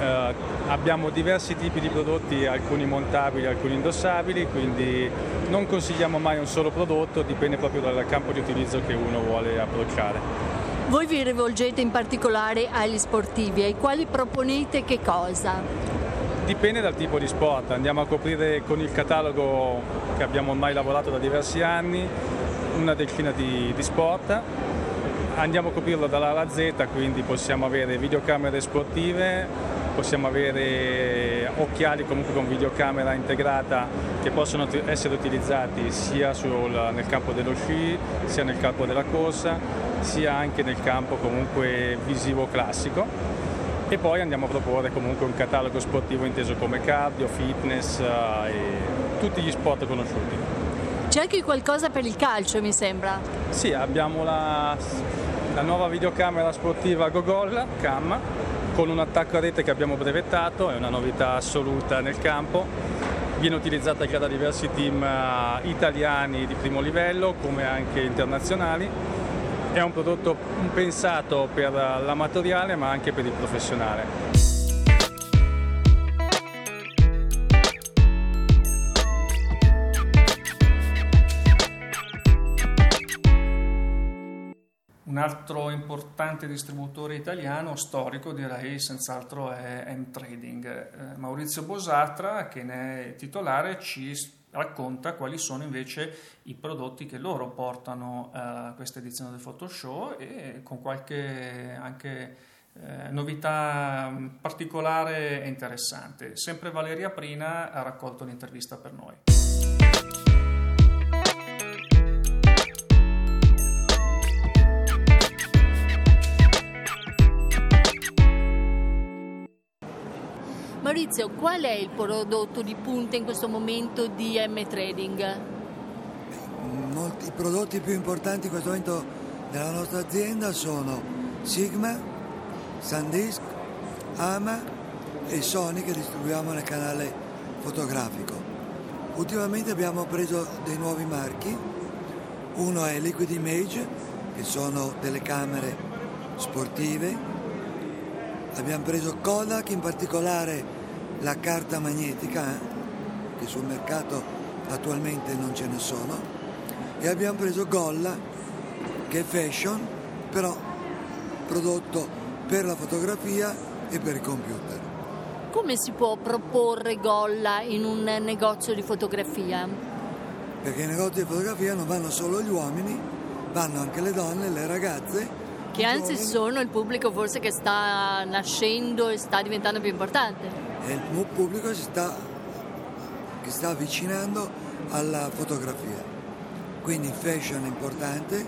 Eh, abbiamo diversi tipi di prodotti, alcuni montabili, alcuni indossabili, quindi non consigliamo mai un solo prodotto, dipende proprio dal campo di utilizzo che uno vuole approcciare. Voi vi rivolgete in particolare agli sportivi, ai quali proponete che cosa? Dipende dal tipo di sport, andiamo a coprire con il catalogo che abbiamo ormai lavorato da diversi anni una decina di, di sport, andiamo a coprirlo dalla alla Z, quindi possiamo avere videocamere sportive, possiamo avere occhiali comunque con videocamera integrata che possono essere utilizzati sia sul, nel campo dello sci, sia nel campo della corsa, sia anche nel campo comunque visivo classico e poi andiamo a proporre comunque un catalogo sportivo inteso come cardio, fitness eh, e tutti gli sport conosciuti. C'è anche qualcosa per il calcio mi sembra? Sì, abbiamo la, la nuova videocamera sportiva Gogol Cam con un attacco a rete che abbiamo brevettato, è una novità assoluta nel campo, viene utilizzata anche da diversi team eh, italiani di primo livello come anche internazionali è un prodotto pensato per l'amatoriale ma anche per il professionale. Un altro importante distributore italiano, storico direi, senz'altro è M-Trading. Eh, Maurizio Bosatra, che ne è titolare, ci racconta quali sono invece i prodotti che loro portano a questa edizione del Photoshop e con qualche anche eh, novità particolare e interessante. Sempre Valeria Prina ha raccolto l'intervista per noi. Maurizio, qual è il prodotto di punta in questo momento di M Trading? Molti, I prodotti più importanti in questo momento della nostra azienda sono Sigma, SanDisk, Ama e Sony che distribuiamo nel canale fotografico. Ultimamente abbiamo preso dei nuovi marchi, uno è Liquid Image, che sono telecamere sportive, abbiamo preso Kodak in particolare la carta magnetica, eh, che sul mercato attualmente non ce ne sono, e abbiamo preso Golla, che è fashion, però prodotto per la fotografia e per il computer. Come si può proporre Golla in un negozio di fotografia? Perché i negozi di fotografia non vanno solo gli uomini, vanno anche le donne, le ragazze Che anzi sono il pubblico forse che sta nascendo e sta diventando più importante. Il pubblico si sta, che sta avvicinando alla fotografia. Quindi il fashion è importante,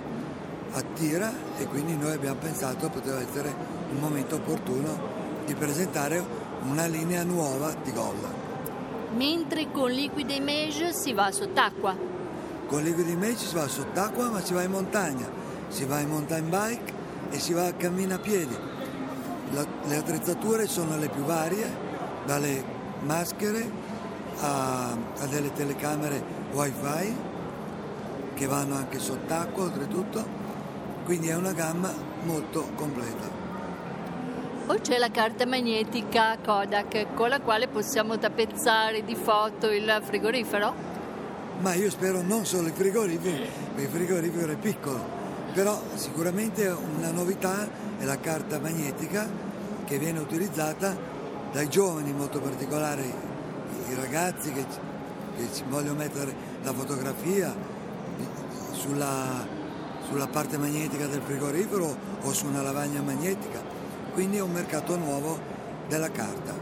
attira e quindi noi abbiamo pensato poteva essere un momento opportuno di presentare una linea nuova di Gold. Mentre con Liquid Image si va sott'acqua. Con Liquid Image si va sott'acqua ma si va in montagna, si va in mountain bike e si va a cammino a piedi. La, le attrezzature sono le più varie, dalle maschere a, a delle telecamere wifi che vanno anche sott'acqua oltretutto, quindi è una gamma molto completa. O c'è la carta magnetica Kodak con la quale possiamo tappezzare di foto il frigorifero? Ma io spero non solo il frigorifero, il frigorifero è piccolo, però sicuramente una novità è la carta magnetica che viene utilizzata dai giovani in molto particolare, i ragazzi che, che vogliono mettere la fotografia sulla, sulla parte magnetica del frigorifero o su una lavagna magnetica quindi è un mercato nuovo della carta.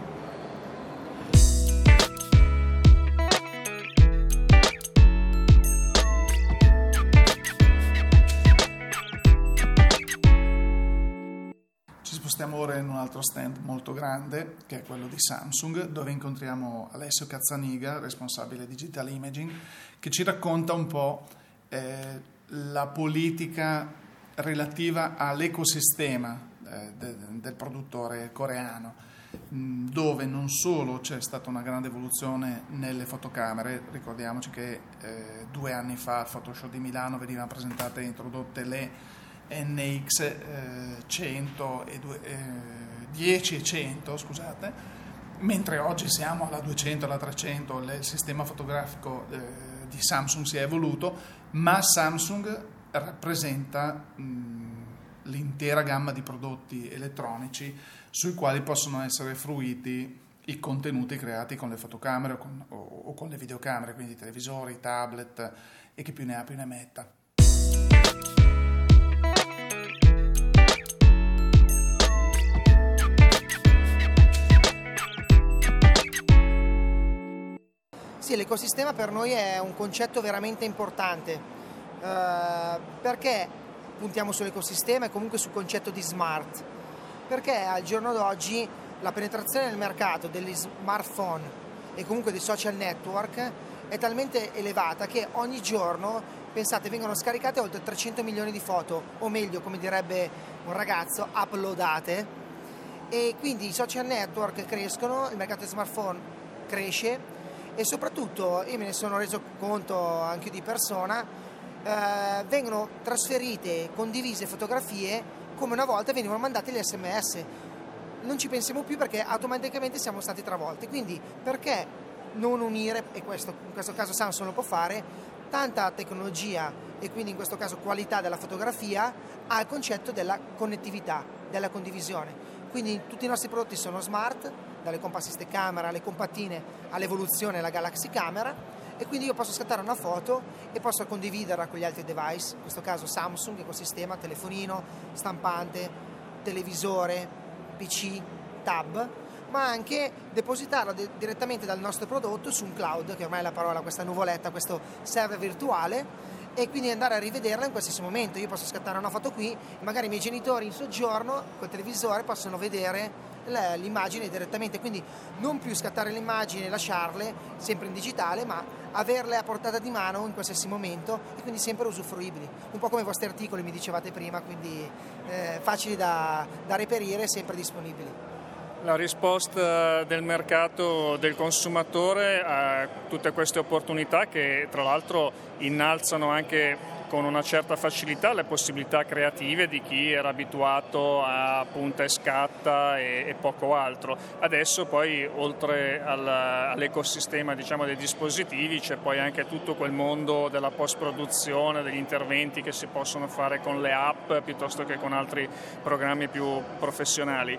Spostiamo ora in un altro stand molto grande, che è quello di Samsung, dove incontriamo Alessio Cazzaniga, responsabile digital imaging, che ci racconta un po' eh, la politica relativa all'ecosistema eh, de, del produttore coreano, mm, dove non solo c'è stata una grande evoluzione nelle fotocamere, ricordiamoci che eh, due anni fa al Photoshop di Milano venivano presentate e introdotte le NX eh, 100 e due, eh, 10 e 100, scusate, mentre oggi siamo alla 200, alla 300, il sistema fotografico eh, di Samsung si è evoluto, ma Samsung rappresenta mh, l'intera gamma di prodotti elettronici sui quali possono essere fruiti i contenuti creati con le fotocamere o con, o, o con le videocamere, quindi televisori, tablet e chi più ne ha più ne metta. Sì, l'ecosistema per noi è un concetto veramente importante. Eh, perché puntiamo sull'ecosistema e comunque sul concetto di smart, perché al giorno d'oggi la penetrazione nel mercato degli smartphone e comunque dei social network è talmente elevata che ogni giorno, pensate, vengono scaricate oltre 300 milioni di foto, o meglio, come direbbe un ragazzo, uploadate, e quindi i social network crescono, il mercato di smartphone cresce e soprattutto io me ne sono reso conto anche di persona, eh, vengono trasferite, condivise fotografie come una volta venivano mandate gli sms. Non ci pensiamo più perché automaticamente siamo stati travolti. Quindi perché non unire, e questo, in questo caso Samsung lo può fare, tanta tecnologia e quindi in questo caso qualità della fotografia al concetto della connettività, della condivisione. Quindi tutti i nostri prodotti sono smart, dalle compassiste camera alle compattine all'evoluzione della Galaxy Camera e quindi io posso scattare una foto e posso condividerla con gli altri device, in questo caso Samsung, ecosistema, telefonino, stampante, televisore, PC, tab, ma anche depositarla de- direttamente dal nostro prodotto su un cloud, che ormai è la parola, questa nuvoletta, questo server virtuale e quindi andare a rivederla in qualsiasi momento. Io posso scattare una foto qui, magari i miei genitori in soggiorno col televisore possono vedere l'immagine direttamente, quindi non più scattare le immagini e lasciarle sempre in digitale, ma averle a portata di mano in qualsiasi momento e quindi sempre usufruibili, un po' come i vostri articoli mi dicevate prima, quindi eh, facili da, da reperire e sempre disponibili. La risposta del mercato del consumatore a tutte queste opportunità che tra l'altro innalzano anche con una certa facilità le possibilità creative di chi era abituato a punta e scatta e, e poco altro. Adesso poi oltre al, all'ecosistema diciamo, dei dispositivi c'è poi anche tutto quel mondo della post-produzione, degli interventi che si possono fare con le app piuttosto che con altri programmi più professionali.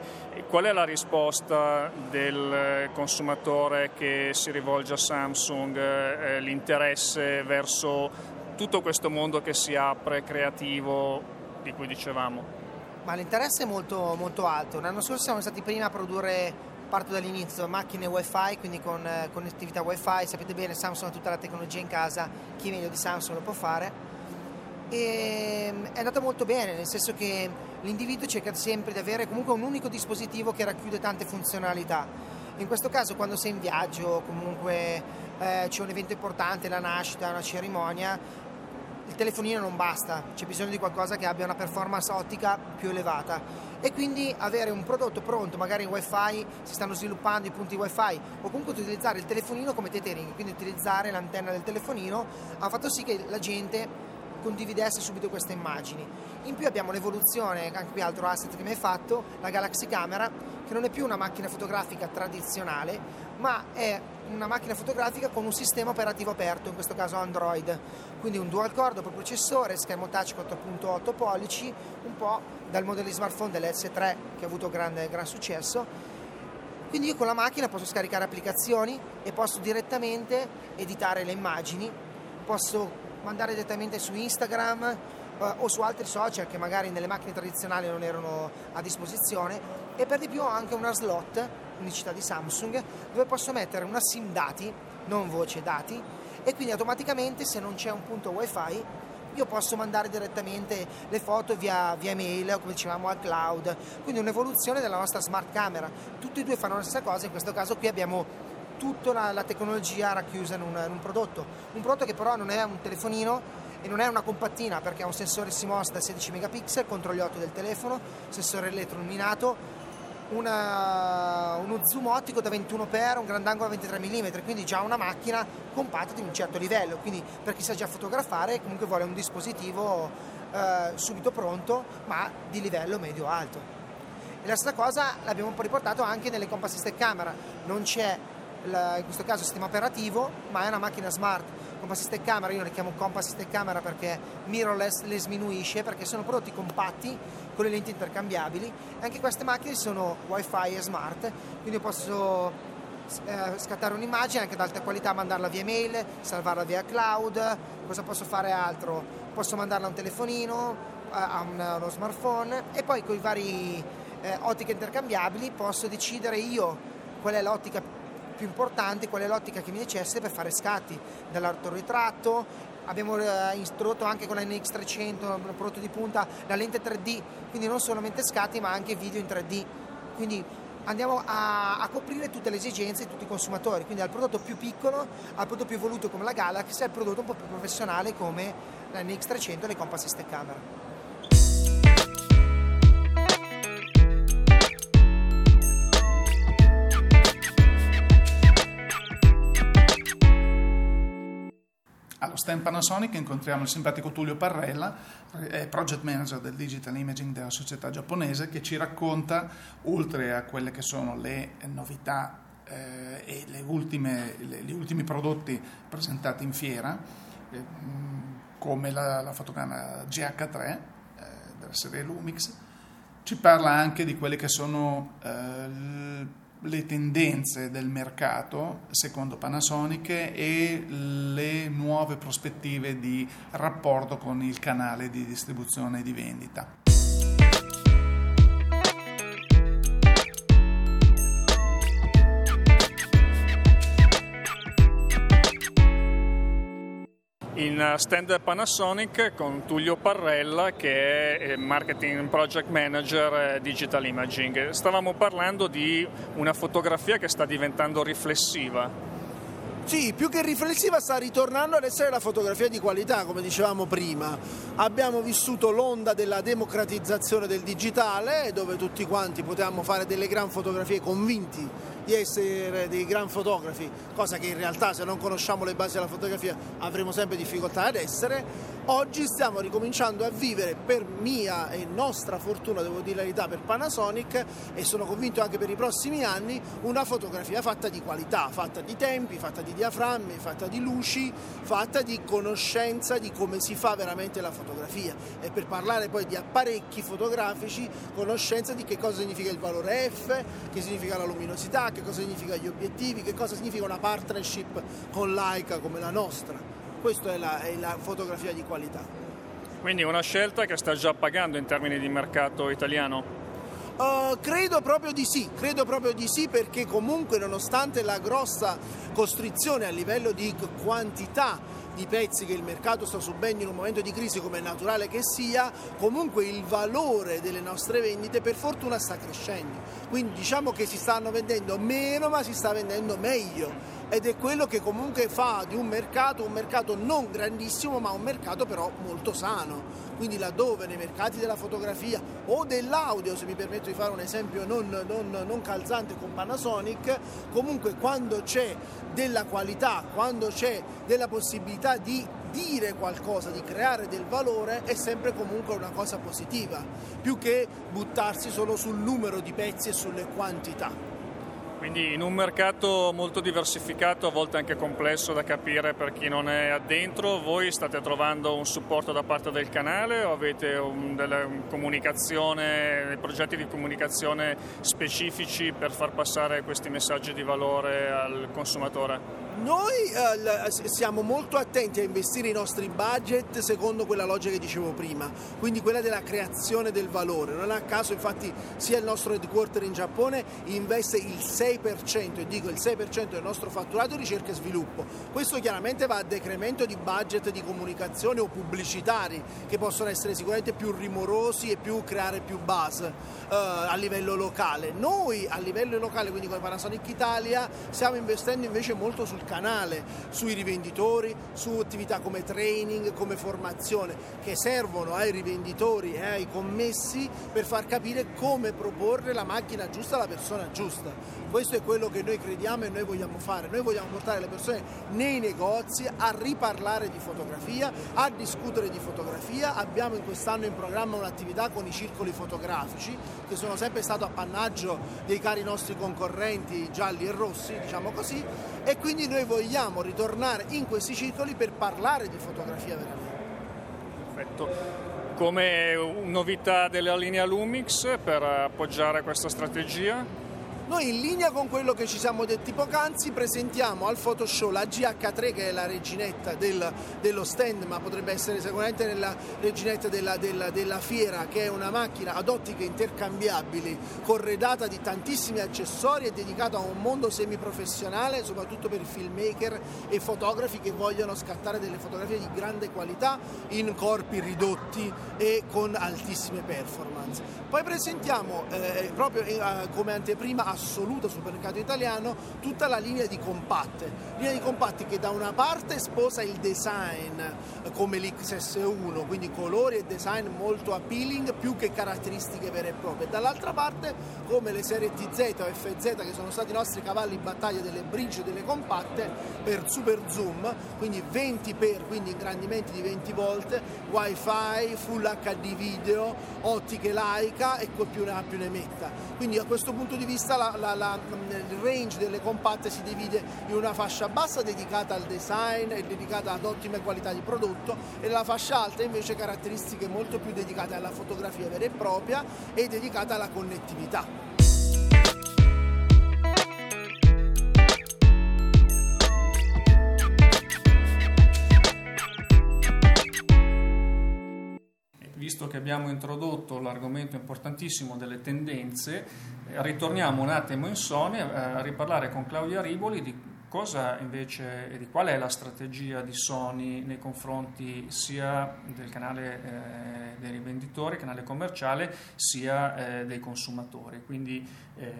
Qual è la risposta del consumatore che si rivolge a Samsung, eh, l'interesse verso tutto questo mondo che si apre creativo di cui dicevamo? Ma l'interesse è molto, molto alto. L'anno scorso siamo stati prima a produrre, parto dall'inizio, macchine wifi, quindi con eh, connettività wifi. Sapete bene, Samsung ha tutta la tecnologia in casa, chi meglio di Samsung lo può fare. E mm, è andato molto bene, nel senso che l'individuo cerca sempre di avere comunque un unico dispositivo che racchiude tante funzionalità. In questo caso quando sei in viaggio, comunque eh, c'è un evento importante, la nascita, una cerimonia, il telefonino non basta, c'è bisogno di qualcosa che abbia una performance ottica più elevata e quindi avere un prodotto pronto, magari in wifi, si stanno sviluppando i punti wifi o comunque utilizzare il telefonino come tethering, quindi utilizzare l'antenna del telefonino ha fatto sì che la gente condividesse subito queste immagini. In più abbiamo l'evoluzione, anche qui altro asset che mi hai fatto, la Galaxy Camera, che non è più una macchina fotografica tradizionale, ma è una macchina fotografica con un sistema operativo aperto, in questo caso Android, quindi un dual core dopo processore, schermo touch 4.8 pollici, un po' dal modello di smartphone dell'S3 che ha avuto grande, gran successo. Quindi io con la macchina posso scaricare applicazioni e posso direttamente editare le immagini, posso mandare direttamente su Instagram eh, o su altri social che magari nelle macchine tradizionali non erano a disposizione. E per di più ho anche una slot unicità di Samsung dove posso mettere una SIM dati, non voce dati e quindi automaticamente se non c'è un punto wifi io posso mandare direttamente le foto via, via mail, come dicevamo al cloud, quindi un'evoluzione della nostra smart camera. Tutti e due fanno la stessa cosa, in questo caso qui abbiamo tutta la, la tecnologia racchiusa in un, in un, prodotto. Un prodotto che però non è un telefonino e non è una compattina perché ha un sensore CMOS da 16 megapixel contro gli occhi del telefono, sensore elettroilluminato, una, uno zoom ottico da 21x, un grandangolo da 23 mm, quindi già una macchina compatta di un certo livello, quindi per chi sa già fotografare comunque vuole un dispositivo eh, subito pronto ma di livello medio-alto. E la stessa cosa l'abbiamo un po' riportato anche nelle compact system camera, non c'è in questo caso sistema operativo, ma è una macchina smart. Compass System Camera, io le chiamo Compass System Camera perché mirrorless le sminuisce, perché sono prodotti compatti con le lenti intercambiabili. Anche queste macchine sono wifi e smart, quindi posso eh, scattare un'immagine anche ad alta qualità, mandarla via mail, salvarla via cloud. Cosa posso fare altro? Posso mandarla a un telefonino, a, un, a uno smartphone e poi con i vari eh, ottiche intercambiabili posso decidere io qual è l'ottica più importante, qual è l'ottica che mi necessita per fare scatti dall'autoritratto. Abbiamo eh, introdotto anche con la NX300, un prodotto di punta, la lente 3D, quindi non solamente scatti ma anche video in 3D. Quindi andiamo a, a, coprire tutte le esigenze di tutti i consumatori, quindi dal prodotto più piccolo al prodotto più evoluto come la Galaxy al prodotto un po' più professionale come la NX300 e le Compass System Camera. Stand Panasonic incontriamo il simpatico Tullio Parrella, project manager del digital imaging della società giapponese, che ci racconta, oltre a quelle che sono le novità eh, e le ultime, le, gli ultimi prodotti presentati in fiera, eh, come la, la fotocamera GH3 eh, della serie Lumix, ci parla anche di quelle che sono eh, le tendenze del mercato secondo Panasonic e le nuove prospettive di rapporto con il canale di distribuzione e di vendita. In stand Panasonic con Tullio Parrella che è eh, Marketing Project Manager eh, Digital Imaging. Stavamo parlando di una fotografia che sta diventando riflessiva. Sì, più che riflessiva sta ritornando ad essere la fotografia di qualità, come dicevamo prima. Abbiamo vissuto l'onda della democratizzazione del digitale, dove tutti quanti potevamo fare delle gran fotografie convinti di essere dei gran fotografi, cosa che in realtà se non conosciamo le basi della fotografia avremo sempre difficoltà ad essere. Oggi stiamo ricominciando a vivere per mia e nostra fortuna, devo dire la verità, per Panasonic e sono convinto anche per i prossimi anni, una fotografia fatta di qualità, fatta di tempi, fatta di diaframmi, fatta di luci, fatta di conoscenza di come si fa veramente la fotografia e per parlare poi di apparecchi fotografici, conoscenza di che cosa significa il valore F, che significa la luminosità, che cosa significa gli obiettivi, che cosa significa una partnership con Leica come la nostra. Questa è la, è la fotografia di qualità. Quindi una scelta che sta già pagando in termini di mercato italiano? Uh, credo proprio di sì, credo proprio di sì perché comunque nonostante la grossa costrizione a livello di quantità di pezzi che il mercato sta subendo in un momento di crisi come è naturale che sia, comunque il valore delle nostre vendite per fortuna sta crescendo. Quindi diciamo che si stanno vendendo meno ma si sta vendendo meglio ed è quello che comunque fa di un mercato un mercato non grandissimo ma un mercato però molto sano. Quindi laddove nei mercati della fotografia o dell'audio, se mi permetto di fare un esempio non, non, non calzante con Panasonic, comunque quando c'è della qualità, quando c'è della possibilità di dire qualcosa, di creare del valore è sempre comunque una cosa positiva, più che buttarsi solo sul numero di pezzi e sulle quantità. Quindi in un mercato molto diversificato, a volte anche complesso da capire per chi non è addentro, voi state trovando un supporto da parte del canale o avete un, delle dei progetti di comunicazione specifici per far passare questi messaggi di valore al consumatore? Noi eh, siamo molto attenti a investire i nostri budget secondo quella logica che dicevo prima, quindi quella della creazione del valore. Non a caso infatti sia il nostro headquarter in Giappone investe il 6%, e dico il 6% del nostro fatturato ricerca e sviluppo. Questo chiaramente va a decremento di budget di comunicazione o pubblicitari che possono essere sicuramente più rimorosi e più creare più base eh, a livello locale. Noi a livello locale, quindi come Panasonic Italia, stiamo investendo invece molto sul canale, sui rivenditori, su attività come training, come formazione, che servono ai rivenditori e ai commessi per far capire come proporre la macchina giusta alla persona giusta. Questo è quello che noi crediamo e noi vogliamo fare. Noi vogliamo portare le persone nei negozi a riparlare di fotografia, a discutere di fotografia. Abbiamo in quest'anno in programma un'attività con i circoli fotografici che sono sempre stato appannaggio dei cari nostri concorrenti gialli e rossi, diciamo così, e quindi noi vogliamo ritornare in questi circoli per parlare di fotografia veramente. Perfetto. Come novità della linea Lumix per appoggiare questa strategia? Noi in linea con quello che ci siamo detti poc'anzi presentiamo al Photoshop la GH3 che è la reginetta del, dello stand ma potrebbe essere sicuramente nella reginetta della, della, della, fiera che è una macchina ad ottiche intercambiabili corredata di tantissimi accessori e dedicata a un mondo semiprofessionale soprattutto per filmmaker e fotografi che vogliono scattare delle fotografie di grande qualità in corpi ridotti e con altissime performance. Poi presentiamo eh, proprio eh, come anteprima assoluta sul mercato italiano tutta la linea di compatte, linea di compatte che da una parte sposa il design eh, come l'XS1, quindi colori e design molto appealing più che caratteristiche vere e proprie, dall'altra parte come le serie TZ o FZ che sono stati i nostri cavalli in battaglia delle bridge delle compatte per super zoom, quindi 20 per, quindi ingrandimenti di 20 volte, wifi, full HD video, ottiche Leica e più ne ha più ne metta. Quindi a questo punto di vista la, la, la, il range delle compatte si divide in una fascia bassa dedicata al design e dedicata ad ottime qualità di prodotto e la fascia alta invece caratteristiche molto più dedicate alla fotografia vera e propria e dedicata alla connettività. Visto che abbiamo introdotto l'argomento importantissimo delle tendenze, eh, ritorniamo un attimo in Sony a riparlare con Claudia Riboli di cosa invece e di qual è la strategia di Sony nei confronti sia del canale eh, dei rivenditori, canale commerciale, sia eh, dei consumatori. Quindi eh,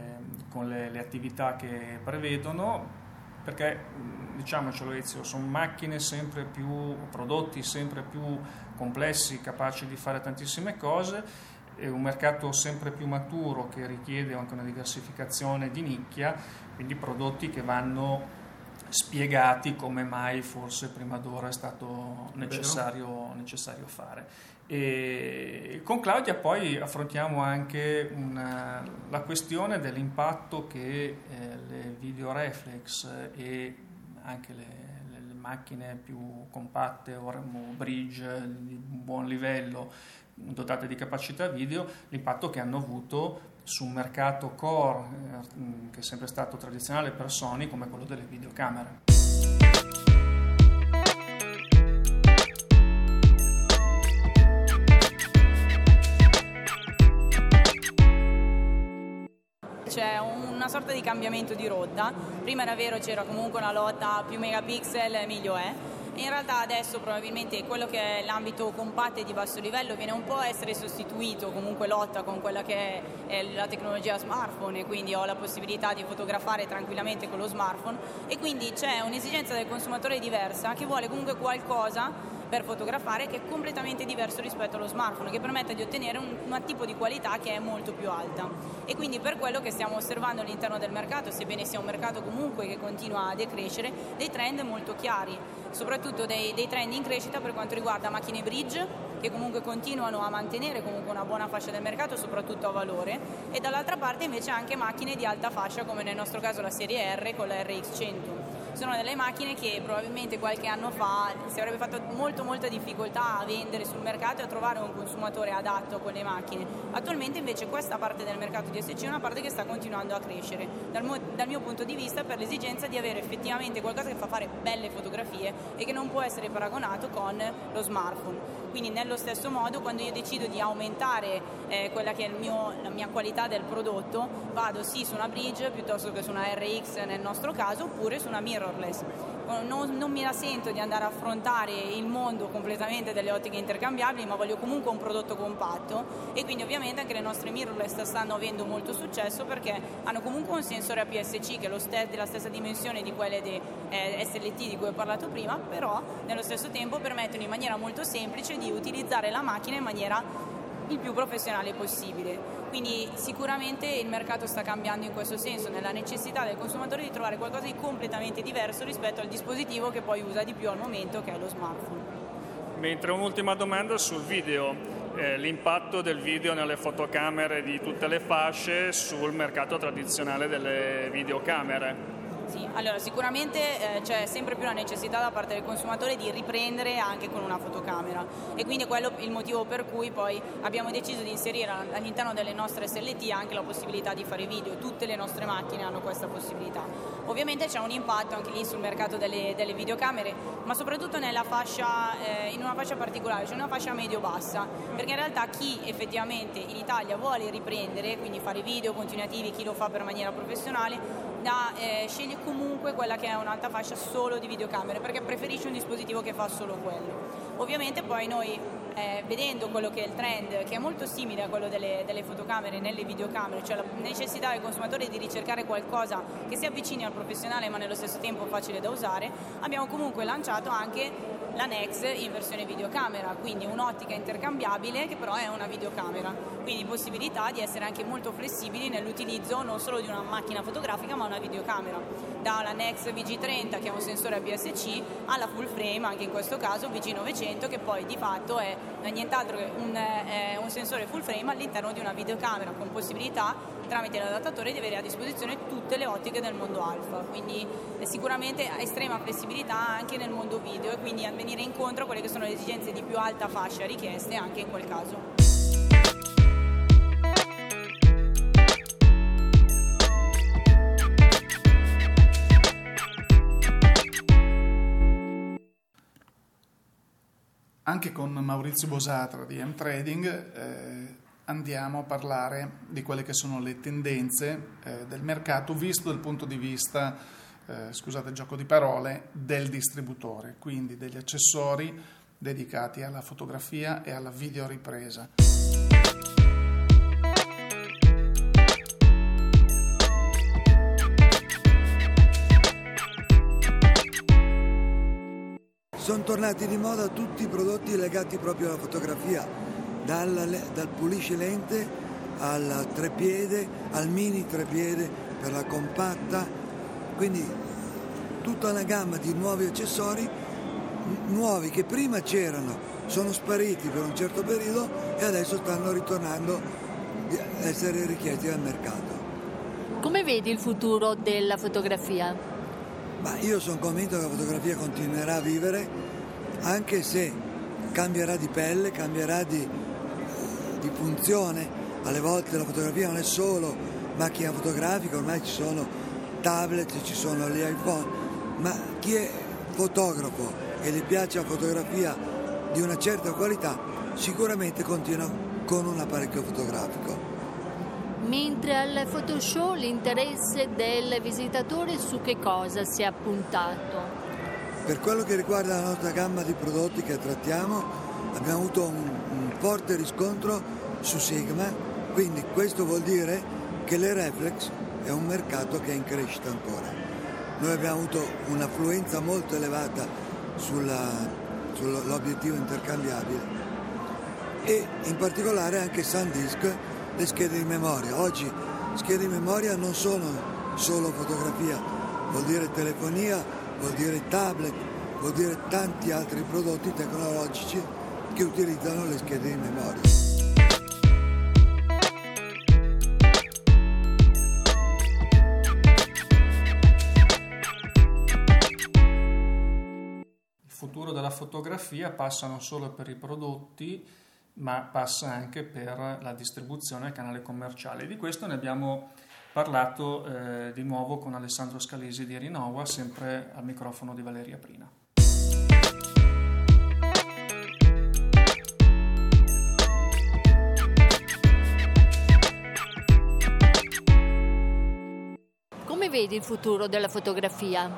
con le, le attività che prevedono perché diciamocelo Ezio, sono macchine sempre più, prodotti sempre più complessi, capaci di fare tantissime cose, è un mercato sempre più maturo che richiede anche una diversificazione di nicchia, quindi prodotti che vanno spiegati come mai forse prima d'ora è stato necessario, necessario fare. E con Claudia poi affrontiamo anche una, la questione dell'impatto che eh, le video reflex e anche le macchine più compatte o bridge di buon livello dotate di capacità video, l'impatto che hanno avuto su un mercato core eh, che è sempre stato tradizionale per Sony come quello delle videocamere. C'è una sorta di cambiamento di rotta. Prima era vero c'era comunque una lotta più megapixel meglio è in realtà adesso probabilmente quello che è l'ambito compatto e di basso livello viene un po' a essere sostituito, comunque lotta con quella che è la tecnologia smartphone e quindi ho la possibilità di fotografare tranquillamente con lo smartphone e quindi c'è un'esigenza del consumatore diversa che vuole comunque qualcosa per fotografare che è completamente diverso rispetto allo smartphone, che permette di ottenere un, un tipo di qualità che è molto più alta. E quindi per quello che stiamo osservando all'interno del mercato, sebbene sia un mercato comunque che continua a decrescere, dei trend molto chiari, soprattutto dei, dei trend in crescita per quanto riguarda macchine bridge, che comunque continuano a mantenere comunque una buona fascia del mercato, soprattutto a valore, e dall'altra parte invece anche macchine di alta fascia come nel nostro caso la serie R con la RX100 sono delle macchine che probabilmente qualche anno fa si avrebbe fatto molto molta difficoltà a vendere sul mercato e a trovare un consumatore adatto a quelle macchine. Attualmente invece questa parte del mercato di SC è una parte che sta continuando a crescere, dal, mo- dal mio punto di vista per l'esigenza di avere effettivamente qualcosa che fa fare belle fotografie e che non può essere paragonato con lo smartphone. Quindi nello stesso modo quando io decido di aumentare eh, quella che è mio, la mia qualità del prodotto, vado sì su una bridge piuttosto che su una RX nel nostro caso oppure su una mirrorless non, non, mi la sento di andare a affrontare il mondo completamente delle ottiche intercambiabili, ma voglio comunque un prodotto compatto. E quindi ovviamente anche le nostre mirrorless stanno avendo molto successo perché hanno comunque un sensore APS-C che è st- della stessa dimensione di quelle di eh, SLT di cui ho parlato prima, però nello stesso tempo permettono in maniera molto semplice di utilizzare la macchina in maniera il più professionale possibile. Quindi sicuramente il mercato sta cambiando in questo senso, nella necessità del consumatore di trovare qualcosa di completamente diverso rispetto al dispositivo che poi usa di più al momento, che è lo smartphone. Mentre un'ultima domanda sul video. Eh, l'impatto del video nelle fotocamere di tutte le fasce sul mercato tradizionale delle videocamere. Sì, allora sicuramente eh, c'è sempre più la necessità da parte del consumatore di riprendere anche con una fotocamera e quindi quello è il motivo per cui poi abbiamo deciso di inserire all'interno delle nostre SLT anche la possibilità di fare video, tutte le nostre macchine hanno questa possibilità. Ovviamente c'è un impatto anche lì sul mercato delle, delle videocamere, ma soprattutto fascia, eh, in una fascia particolare, cioè una fascia medio-bassa, perché in realtà chi effettivamente in Italia vuole riprendere, quindi fare video continuativi, chi lo fa per maniera professionale, da, eh, sceglie comunque quella che è un'alta fascia solo di videocamere perché preferisce un dispositivo che fa solo quello. Ovviamente poi noi eh, vedendo quello che è il trend, che è molto simile a quello delle, delle, fotocamere nelle videocamere, cioè la necessità del consumatore di ricercare qualcosa che si avvicini al professionale ma nello stesso tempo facile da usare, abbiamo comunque lanciato anche la Nex in versione videocamera, quindi un'ottica intercambiabile che però è una videocamera, quindi possibilità di essere anche molto flessibili nell'utilizzo non solo di una macchina fotografica ma una videocamera, dalla Nex VG30 che è un sensore APS-C alla full frame, anche in questo caso VG900 che poi di fatto è nient'altro che un, eh, un sensore full frame all'interno di una videocamera con possibilità tramite l'adattatore di avere a disposizione tutte le ottiche del mondo alfa, quindi sicuramente estrema flessibilità anche nel mondo video e quindi a venire incontro a quelle che sono le esigenze di più alta fascia richieste anche in quel caso. Anche con Maurizio Bosatra di M-Trading eh, andiamo a parlare di quelle che sono le tendenze eh, del mercato visto dal punto di vista, eh, scusate il gioco di parole, del distributore, quindi degli accessori dedicati alla fotografia e alla videoripresa. Sono tornati di moda tutti i prodotti legati proprio alla fotografia dal, dal pulisce lente al trepiede, al mini trepiede per la compatta, quindi tutta una gamma di nuovi accessori, nuovi che prima c'erano, sono spariti per un certo periodo e adesso stanno ritornando a essere richiesti dal mercato. Come vedi il futuro della fotografia? Ma io sono convinto che la fotografia continuerà a vivere anche se cambierà di pelle, cambierà di, di funzione, alle volte la fotografia non è solo macchina fotografica, ormai ci sono tablet, ci sono gli iPhone, ma chi è fotografo e gli piace la fotografia di una certa qualità sicuramente continua con un apparecchio fotografico. Mentre al Photoshop l'interesse del visitatore su che cosa si è appuntato? Per quello che riguarda la nostra gamma di prodotti che trattiamo, abbiamo avuto un, un forte riscontro su Sigma, quindi questo vuol dire che le reflex è un mercato che è in crescita ancora. Noi abbiamo avuto un'affluenza molto elevata sull'obiettivo intercambiabile e in particolare anche SanDisk, le schede di memoria. Oggi schede di memoria non sono solo fotografia, vuol dire telefonia, vuol dire tablet, vuol dire tanti altri prodotti tecnologici che utilizzano le schede di memoria. Il futuro della fotografia passa non solo per i prodotti, ma passa anche per la distribuzione al canale commerciale. Di questo ne abbiamo parlato eh, di nuovo con Alessandro Scalesi di Rinova, sempre al microfono di Valeria Prina. Come vedi il futuro della fotografia?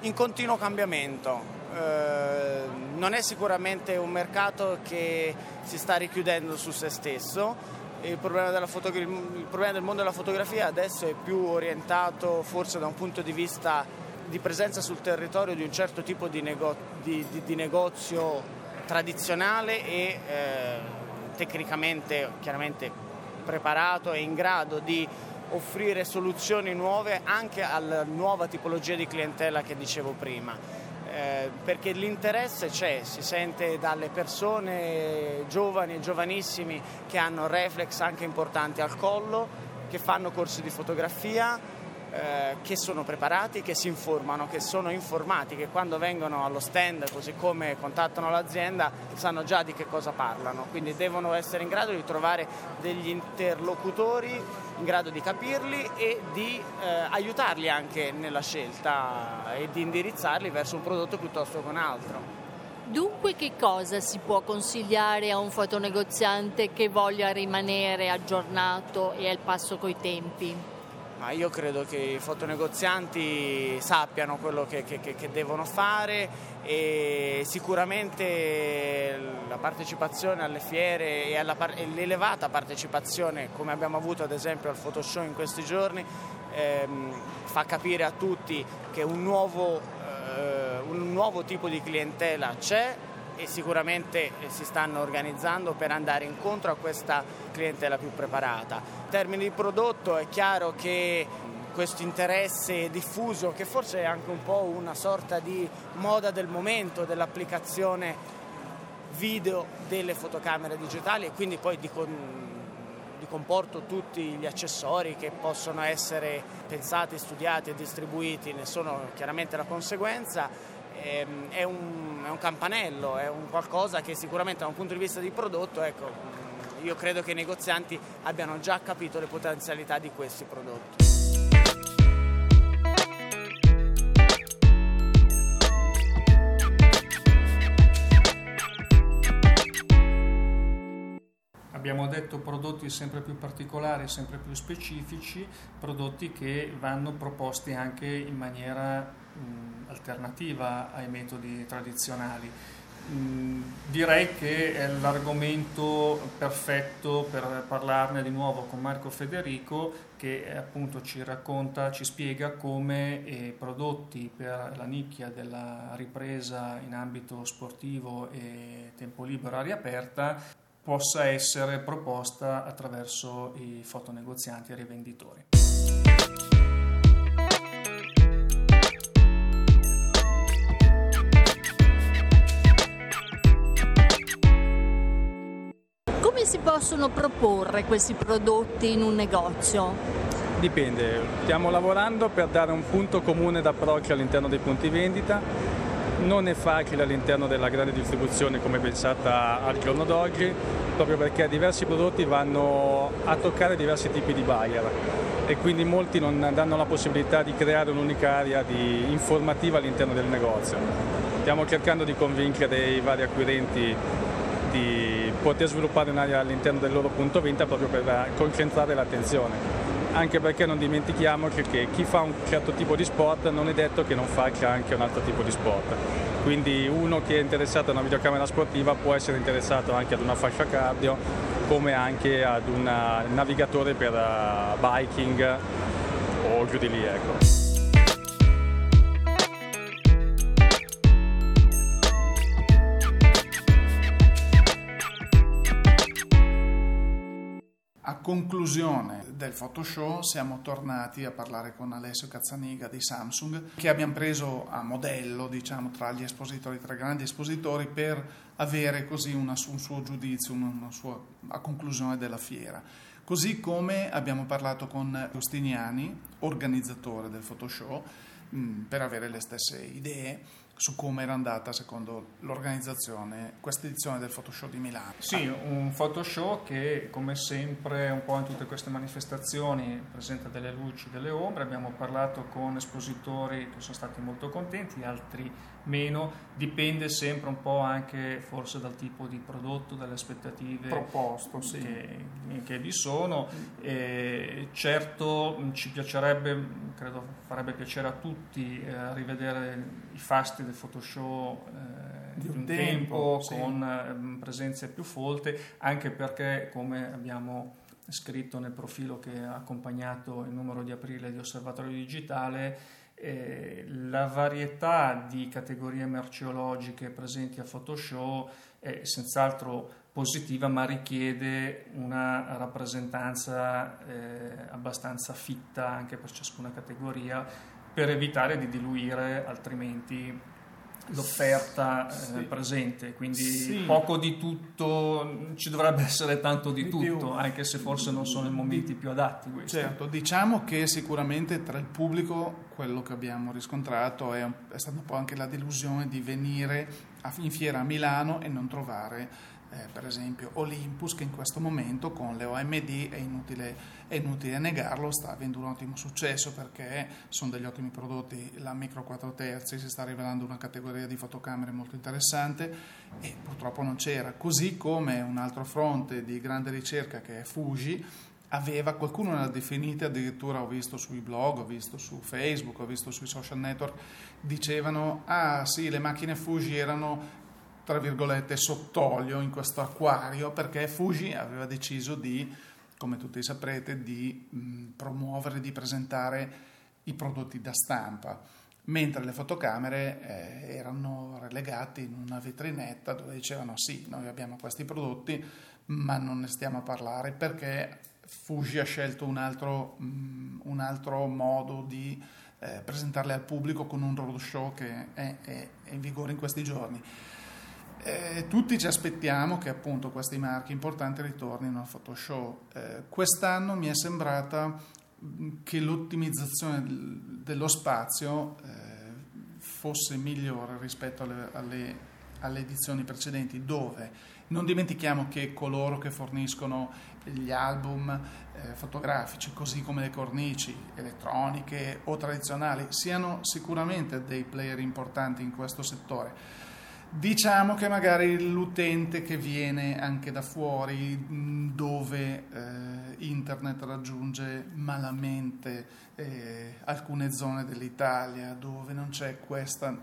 In continuo cambiamento. Eh, non è sicuramente un mercato che si sta richiudendo su se stesso, il problema, fotogra- il problema, del mondo della fotografia adesso è più orientato forse da un punto di vista di presenza sul territorio di un certo tipo di, nego- di, di, di negozio tradizionale e eh, tecnicamente chiaramente preparato e in grado di offrire soluzioni nuove anche alla nuova tipologia di clientela che dicevo prima eh, perché l'interesse c'è, si sente dalle persone giovani e giovanissimi che hanno reflex anche importanti al collo, che fanno corsi di fotografia, eh, che sono preparati, che si informano, che sono informati, che quando vengono allo stand, così come contattano l'azienda, sanno già di che cosa parlano. Quindi devono essere in grado di trovare degli interlocutori in grado di capirli e di eh, aiutarli anche nella scelta e di indirizzarli verso un prodotto piuttosto che un altro. Dunque che cosa si può consigliare a un fotonegoziante che voglia rimanere aggiornato e al passo coi tempi? Ma io credo che i fotonegozianti sappiano quello che, che, che devono fare e sicuramente la partecipazione alle fiere e, alla, e, l'elevata partecipazione come abbiamo avuto ad esempio al Photoshop in questi giorni ehm, fa capire a tutti che un nuovo, eh, un nuovo tipo di clientela c'è e sicuramente si stanno organizzando per andare incontro a questa clientela più preparata. In termini di prodotto è chiaro che questo interesse diffuso, che forse è anche un po' una sorta di moda del momento dell'applicazione video delle fotocamere digitali e quindi poi di, con, di comporto tutti gli accessori che possono essere pensati, studiati e distribuiti, ne sono chiaramente la conseguenza Ehm, è un, è un, campanello, è un qualcosa che sicuramente da un punto di vista di prodotto, ecco, io credo che i negozianti abbiano già capito le potenzialità di questi prodotti. Abbiamo detto prodotti sempre più particolari, sempre più specifici, prodotti che vanno proposti anche in maniera mh, alternativa ai metodi tradizionali. Mh, direi che è l'argomento perfetto per parlarne di nuovo con Marco Federico che eh, appunto ci racconta, ci spiega come eh, prodotti per la nicchia della ripresa in ambito sportivo e tempo libero aria aperta possa essere proposta attraverso i fotonegozianti e i rivenditori. Si possono proporre questi prodotti in un negozio? Dipende, stiamo lavorando per dare un punto comune d'approccio all'interno dei punti vendita non è facile all'interno della grande distribuzione come pensata al giorno d'oggi, proprio perché diversi prodotti vanno a toccare diversi tipi di buyer e quindi molti non danno la possibilità di creare un'unica area di informativa all'interno del negozio. Stiamo cercando di convincere i vari acquirenti di poter sviluppare un'area all'interno del loro punto vendita proprio per concentrare l'attenzione. anche perché non dimentichiamo che, chi fa un certo tipo di sport non è detto che non faccia anche un altro tipo di sport. Quindi uno che è interessato a una videocamera sportiva può essere interessato anche ad una fascia cardio come anche ad un navigatore per uh, biking o giù di lì. Ecco. Conclusione del Photoshop siamo tornati a parlare con Alessio Cazzaniga di Samsung che abbiamo preso a modello diciamo, tra gli espositori, tra i grandi espositori per avere così una, un suo giudizio, una, sua a conclusione della fiera. Così come abbiamo parlato con Agostiniani, organizzatore del Photoshop, mh, per avere le stesse idee su come era andata secondo l'organizzazione questa edizione del Photoshop di Milano. Sì, un Photoshop che come sempre un po' in tutte queste manifestazioni presenta delle luci, delle ombre, abbiamo parlato con espositori che sono stati molto contenti, altri meno, dipende sempre un po' anche forse dal tipo di prodotto, dalle aspettative proposto sì. che, che, vi sono. E certo ci piacerebbe, credo farebbe piacere a tutti eh, rivedere i fasti del Photoshop eh, di un tempo, tempo sì. con eh, presenze più folte, anche perché come abbiamo scritto nel profilo che ha accompagnato il numero di aprile di Osservatorio Digitale, eh, la varietà di categorie merceologiche presenti a Photoshop è senz'altro positiva, ma richiede una rappresentanza eh, abbastanza fitta anche per ciascuna categoria per evitare di diluire altrimenti l'offerta eh, sì. presente, quindi sì. poco di tutto, ci dovrebbe essere tanto di, di tutto, più. anche se forse non sono i momenti più adatti. Questi. Certo, diciamo che sicuramente tra il pubblico quello che abbiamo riscontrato è, è stata un po' anche la delusione di venire a, in fiera a Milano e non trovare eh, per esempio Olympus che in questo momento con le OMD è inutile, è inutile, negarlo, sta avendo un ottimo successo perché sono degli ottimi prodotti, la micro 4 terzi si sta rivelando una categoria di fotocamere molto interessante e purtroppo non c'era, così come un altro fronte di grande ricerca che è Fuji aveva, qualcuno l'ha definita, addirittura ho visto sui blog, ho visto su Facebook, ho visto sui social network, dicevano, ah sì, le macchine Fuji erano tra virgolette, sott'olio in questo acquario perché Fuji aveva deciso di, come tutti saprete, di mh, promuovere, di presentare i prodotti da stampa, mentre le fotocamere eh, erano relegate in una vetrinetta dove dicevano sì, noi abbiamo questi prodotti, ma non ne stiamo a parlare perché Fuji ha scelto un altro, mh, un altro modo di eh, presentarle al pubblico con un roadshow che è, è, è in vigore in questi giorni. Eh, tutti ci aspettiamo che appunto questi marchi importanti ritornino a Photoshop. Eh, quest'anno mi è sembrata mm, che l'ottimizzazione dello spazio eh, fosse migliore rispetto alle, alle, alle, edizioni precedenti, dove non dimentichiamo che coloro che forniscono gli album eh, fotografici, così come le cornici elettroniche o tradizionali, siano sicuramente dei player importanti in questo settore Diciamo che magari l'utente che viene anche da fuori, dove eh, internet raggiunge malamente eh, alcune zone dell'Italia, dove non c'è questa,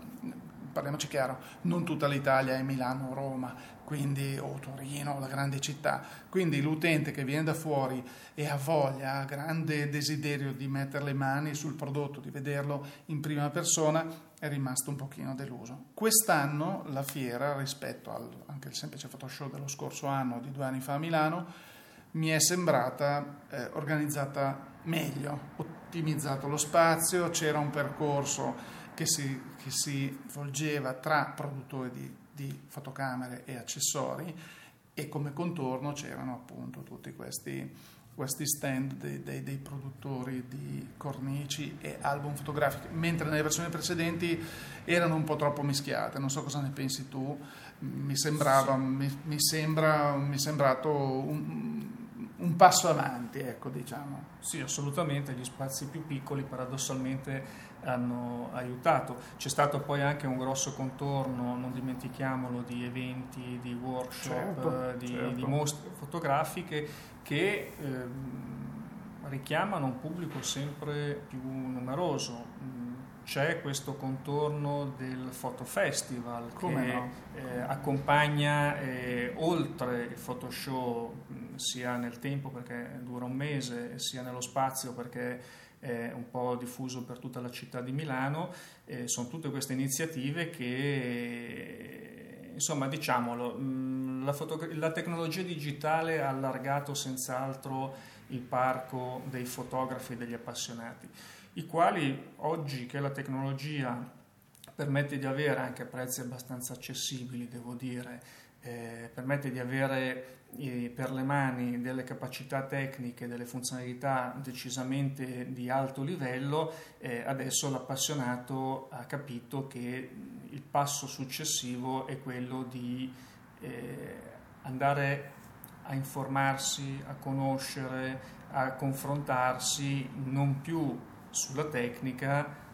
parliamoci chiaro, non tutta l'Italia è Milano o Roma, quindi, o Torino o la grande città, quindi l'utente che viene da fuori e ha voglia, ha grande desiderio di mettere le mani sul prodotto, di vederlo in prima persona, è rimasto un pochino deluso. Quest'anno la fiera, rispetto al, anche al semplice Photoshop dello scorso anno, di due anni fa a Milano, mi è sembrata eh, organizzata meglio, ottimizzato lo spazio, c'era un percorso che si, che si volgeva tra produttori di, di fotocamere e accessori e come contorno c'erano appunto tutti questi questi stand dei, dei, dei, produttori di cornici e album fotografici, mentre nelle versioni precedenti erano un po' troppo mischiate. Non so cosa ne pensi tu, mi, sembrava, sì. mi, mi, sembra, mi è sembrato un, un, passo avanti, ecco, diciamo. Sì, assolutamente, gli spazi più piccoli paradossalmente hanno aiutato. C'è stato poi anche un grosso contorno, non dimentichiamolo, di eventi, di workshop, certo, di, certo. di mostre fotografiche che ehm, richiamano un pubblico sempre più numeroso. Mm, c'è questo contorno del fotofestival Come che no? eh, accompagna eh, oltre il photoshow mh, sia nel tempo perché dura un mese sia nello spazio perché è un po' diffuso per tutta la città di Milano eh, sono tutte queste iniziative che insomma diciamolo mh, la, fotogra- la tecnologia digitale ha allargato senz'altro il parco dei fotografi e degli appassionati i quali oggi che la tecnologia permette di avere anche prezzi abbastanza accessibili, devo dire, eh, permette di avere per le mani delle capacità tecniche, delle funzionalità decisamente di alto livello, eh, adesso l'appassionato ha capito che il passo successivo è quello di eh, andare a informarsi, a conoscere, a confrontarsi non più sulla tecnica,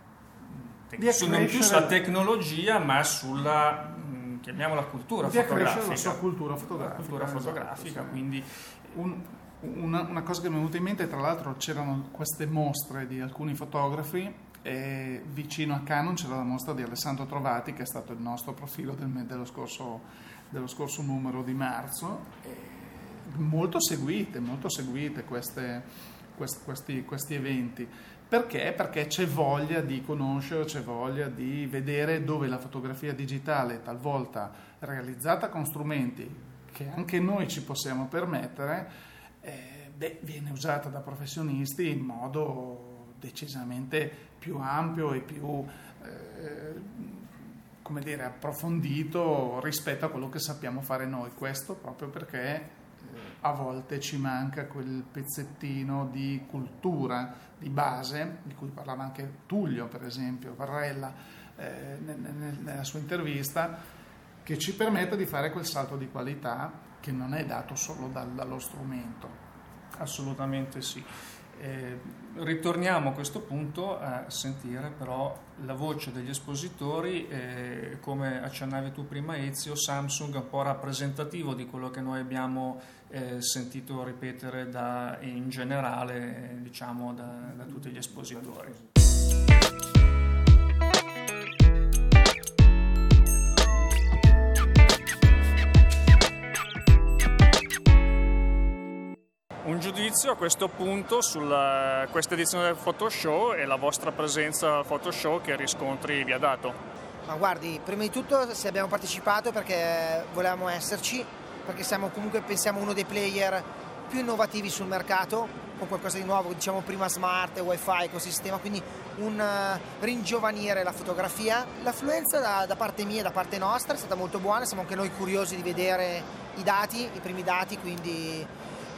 su, non più sulla tecnologia, ma sulla chiamiamola cultura accrescere fotografica. la sua cultura fotografica. cultura esatto, fotografica, sì. quindi Un- una, una cosa che mi è venuta in mente, tra l'altro c'erano queste mostre di alcuni fotografi e vicino a Canon c'era la mostra di Alessandro Trovati che è stato il nostro profilo del dello, scorso, dello scorso numero di marzo. Molto seguite, molto seguite queste, quest- questi, questi eventi. Perché? Perché c'è voglia di conoscere, c'è voglia di vedere dove la fotografia digitale, talvolta realizzata con strumenti che anche noi ci possiamo permettere, eh, beh, viene usata da professionisti in modo decisamente più ampio e più eh, come dire, approfondito rispetto a quello che sappiamo fare noi. Questo proprio perché a volte ci manca quel pezzettino di cultura di base, di cui parlava anche Tullio, per esempio, Varrella, eh, nel- nel- nella sua intervista, che ci permette di fare quel salto di qualità che non è dato solo dal- dallo strumento. Assolutamente sì. Eh, ritorniamo a questo punto a sentire però la voce degli espositori, eh, come accennavi tu prima Ezio, Samsung è un po' rappresentativo di quello che noi abbiamo eh, sentito ripetere da, in generale eh, diciamo, da, da tutti gli espositori. Giudizio a questo punto su questa edizione del Photoshop e la vostra presenza al Photoshop che riscontri vi ha dato. Ma guardi, prima di tutto se abbiamo partecipato perché volevamo esserci, perché siamo comunque pensiamo uno dei player più innovativi sul mercato, con qualcosa di nuovo, diciamo prima smart, wifi, ecosistema, quindi un eh, ringiovanire la fotografia. L'affluenza da, da parte mia e da parte nostra è stata molto buona, siamo anche noi curiosi di vedere i dati, i primi dati, quindi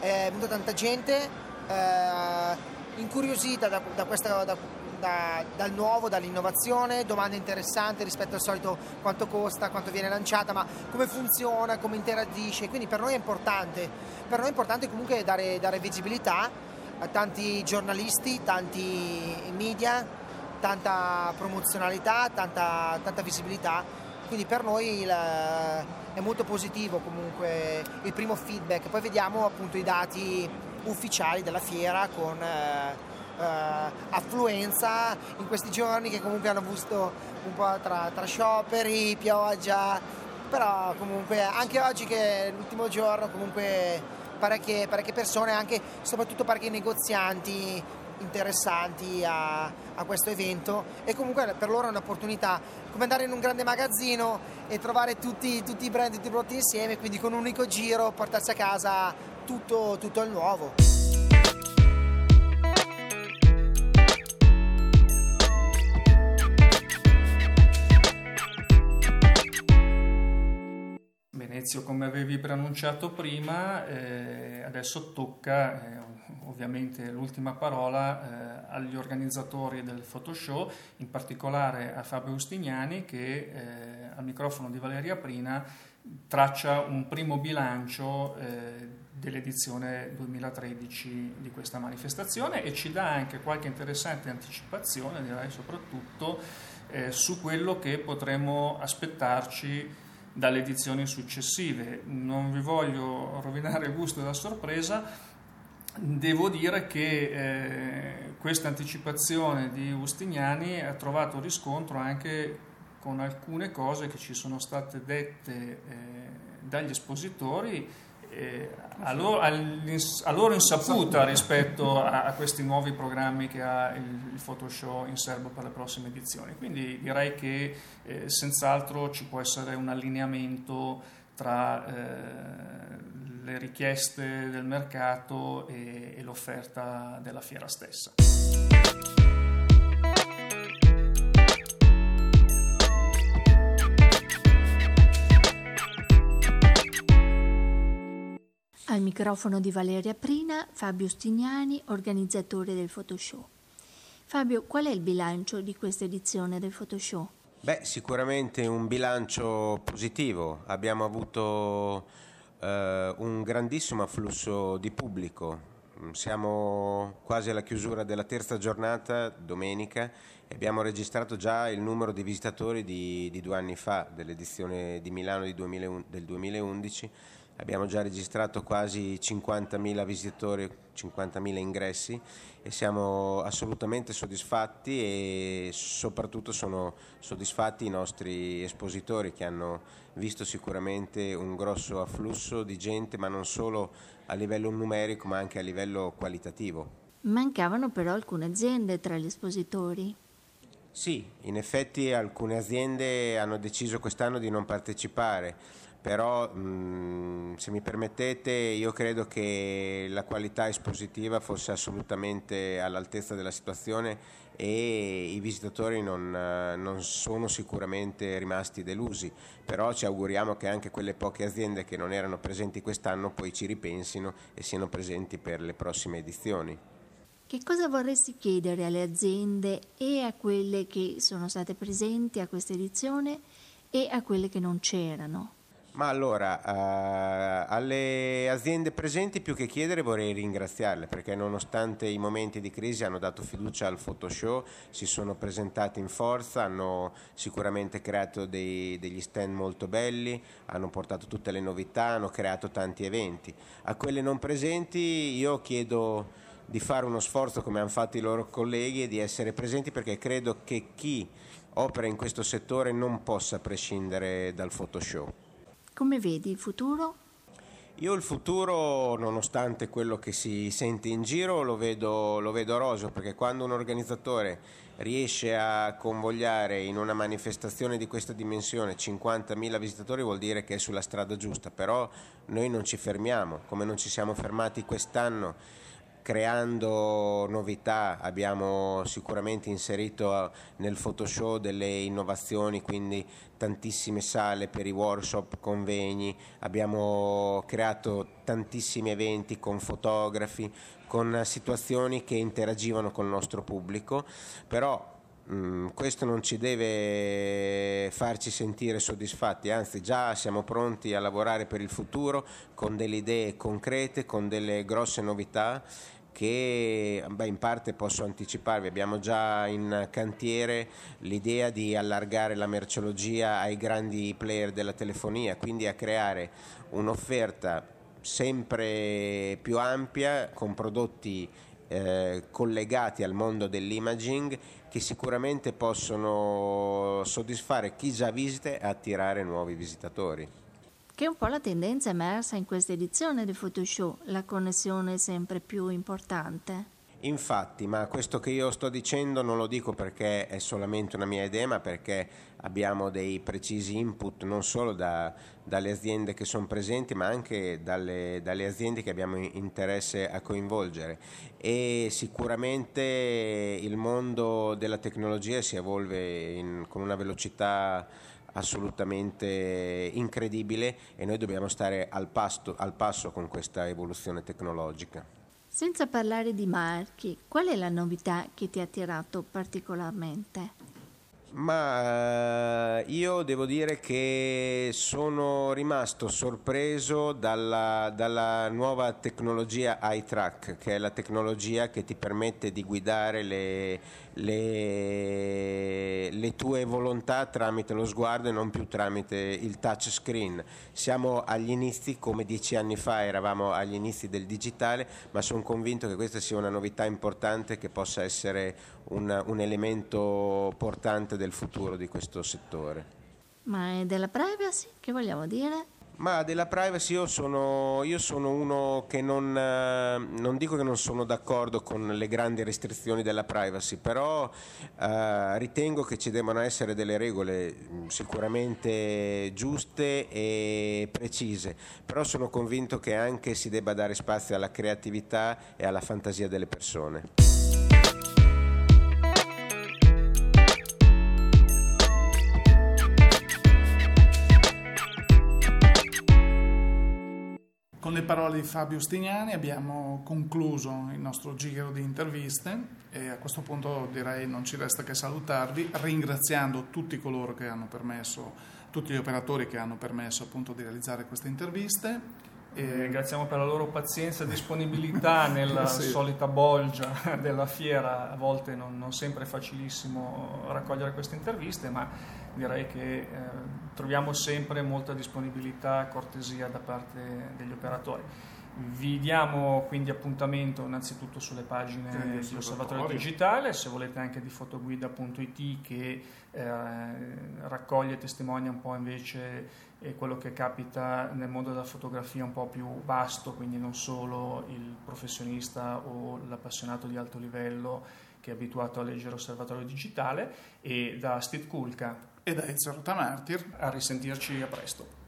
è venuta tanta gente eh, incuriosita da, da questa, da- da- dal nuovo, dall'innovazione, domande interessanti rispetto al solito quanto costa, quanto viene lanciata, ma come funziona, come interagisce, quindi per noi è importante, per noi è importante comunque dare, dare visibilità a tanti giornalisti, tanti media, tanta promozionalità, tanta, tanta visibilità, quindi per noi il- è molto positivo comunque il primo feedback, poi vediamo appunto i dati ufficiali della fiera con eh, eh, affluenza in questi giorni che comunque hanno visto un po' tra, tra scioperi, pioggia, però comunque anche oggi che è l'ultimo giorno comunque parecchie, parecchie persone, anche soprattutto parecchi negozianti interessanti a, a questo evento e comunque per loro è un'opportunità come andare in un grande magazzino e trovare tutti, tutti i brand, tutti i prodotti insieme, quindi con un unico giro portarsi a casa tutto, tutto il nuovo. Venezio, come avevi preannunciato prima, eh, adesso tocca eh, ovviamente l'ultima parola eh, agli organizzatori del Photoshop, in particolare a Fabio Ustignani che eh, al microfono di Valeria Prina traccia un primo bilancio eh, dell'edizione 2013 di questa manifestazione e ci dà anche qualche interessante anticipazione, direi soprattutto eh, su quello che potremo aspettarci dalle edizioni successive. Non vi voglio rovinare il gusto della sorpresa, devo dire che eh, questa anticipazione di Ustignani ha trovato riscontro anche con alcune cose che ci sono state dette eh, dagli espositori eh, a, loro, a, loro, insaputa rispetto a, a, questi nuovi programmi che ha il, il, Photoshop in serbo per le prossime edizioni. Quindi direi che eh, senz'altro ci può essere un allineamento tra eh, le richieste del mercato e, e l'offerta della fiera stessa. Al microfono di Valeria Prina, Fabio Stignani, organizzatore del Photoshop. Fabio, qual è il bilancio di questa edizione del Photoshop? Beh, sicuramente un bilancio positivo. Abbiamo avuto eh, un grandissimo afflusso di pubblico. Siamo quasi alla chiusura della terza giornata, domenica, e abbiamo registrato già il numero di visitatori di, di due anni fa, dell'edizione di Milano di 2000, del 2011 Abbiamo già registrato quasi 50.000 visitatori, 50.000 ingressi e siamo assolutamente soddisfatti e soprattutto sono soddisfatti i nostri espositori che hanno visto sicuramente un grosso afflusso di gente, ma non solo a livello numerico ma anche a livello qualitativo. Mancavano però alcune aziende tra gli espositori. Sì, in effetti alcune aziende hanno deciso quest'anno di non partecipare però mh, mm, se mi permettete io credo che la qualità espositiva fosse assolutamente all'altezza della situazione e i visitatori non, non, sono sicuramente rimasti delusi, però ci auguriamo che anche quelle poche aziende che non erano presenti quest'anno poi ci ripensino e siano presenti per le prossime edizioni. Che cosa vorresti chiedere alle aziende e a quelle che sono state presenti a questa edizione e a quelle che non c'erano? Ma allora, uh, alle aziende presenti più che chiedere vorrei ringraziarle perché nonostante i momenti di crisi hanno dato fiducia al Photoshop, si sono presentati in forza, hanno sicuramente creato dei, degli stand molto belli, hanno portato tutte le novità, hanno creato tanti eventi. A quelle non presenti io chiedo di fare uno sforzo come hanno fatto i loro colleghi e di essere presenti perché credo che chi opera in questo settore non possa prescindere dal Photoshop. Come vedi il futuro? Io il futuro, nonostante quello che si sente in giro, lo vedo, lo vedo roseo perché quando un organizzatore riesce a convogliare in una manifestazione di questa dimensione 50.000 visitatori vuol dire che è sulla strada giusta, però noi non ci fermiamo, come non ci siamo fermati quest'anno creando novità, abbiamo sicuramente inserito nel Photoshop delle innovazioni, quindi tantissime sale per i workshop, convegni, abbiamo creato tantissimi eventi con fotografi, con situazioni che interagivano con il nostro pubblico, però Mm, questo non ci deve farci sentire soddisfatti, anzi già siamo pronti a lavorare per il futuro con delle idee concrete, con delle grosse novità che beh, in parte posso anticiparvi, abbiamo già in cantiere l'idea di allargare la merceologia ai grandi player della telefonia, quindi a creare un'offerta sempre più ampia con prodotti eh, collegati al mondo dell'imaging che sicuramente possono soddisfare chi già visita e attirare nuovi visitatori che è un po' la tendenza emersa in questa edizione di Photoshop, la connessione sempre più importante. Infatti, ma questo che io sto dicendo non lo dico perché è solamente una mia idea, ma perché abbiamo dei precisi input non solo da, dalle aziende che sono presenti, ma anche dalle, dalle, aziende che abbiamo interesse a coinvolgere. E sicuramente il mondo della tecnologia si evolve in, con una velocità assolutamente incredibile e noi dobbiamo stare al, pasto, al passo con questa evoluzione tecnologica. Senza parlare di marchi, qual è la novità che ti ha attirato particolarmente? Ma eh, io devo dire che sono rimasto sorpreso dalla, dalla nuova tecnologia iTrack, che è la tecnologia che ti permette di guidare le, le, le, tue volontà tramite lo sguardo e non più tramite il touch screen. Siamo agli inizi, come dieci anni fa eravamo agli inizi del digitale, ma sono convinto che questa sia una novità importante che possa essere un, un elemento portante del futuro di questo settore. Ma è della privacy? Che vogliamo dire? Ma della privacy io sono, io sono uno che non, eh, non, dico che non sono d'accordo con le grandi restrizioni della privacy, però eh, ritengo che ci debbano essere delle regole mm, sicuramente giuste e precise, però sono convinto che anche si debba dare spazio alla creatività e alla fantasia delle persone. Le parole di Fabio Stignani abbiamo concluso il nostro giro di interviste e a questo punto direi non ci resta che salutarvi ringraziando tutti coloro che hanno permesso, tutti gli operatori che hanno permesso appunto di realizzare queste interviste e ringraziamo per la loro pazienza e disponibilità nella sì. solita bolgia della fiera. A volte non, non, sempre è facilissimo raccogliere queste interviste, ma direi che eh, troviamo sempre molta disponibilità e cortesia da parte degli operatori. Vi diamo quindi appuntamento innanzitutto sulle pagine dell'Osservatorio Digitale, se volete anche di fotoguida.it che eh, raccoglie e testimonia un po' invece eh, quello che capita nel mondo della fotografia un po' più vasto, quindi non solo il professionista o l'appassionato di alto livello che è abituato a leggere Osservatorio Digitale e da Steve Kulka e da Ezio Rotamartir a risentirci a presto.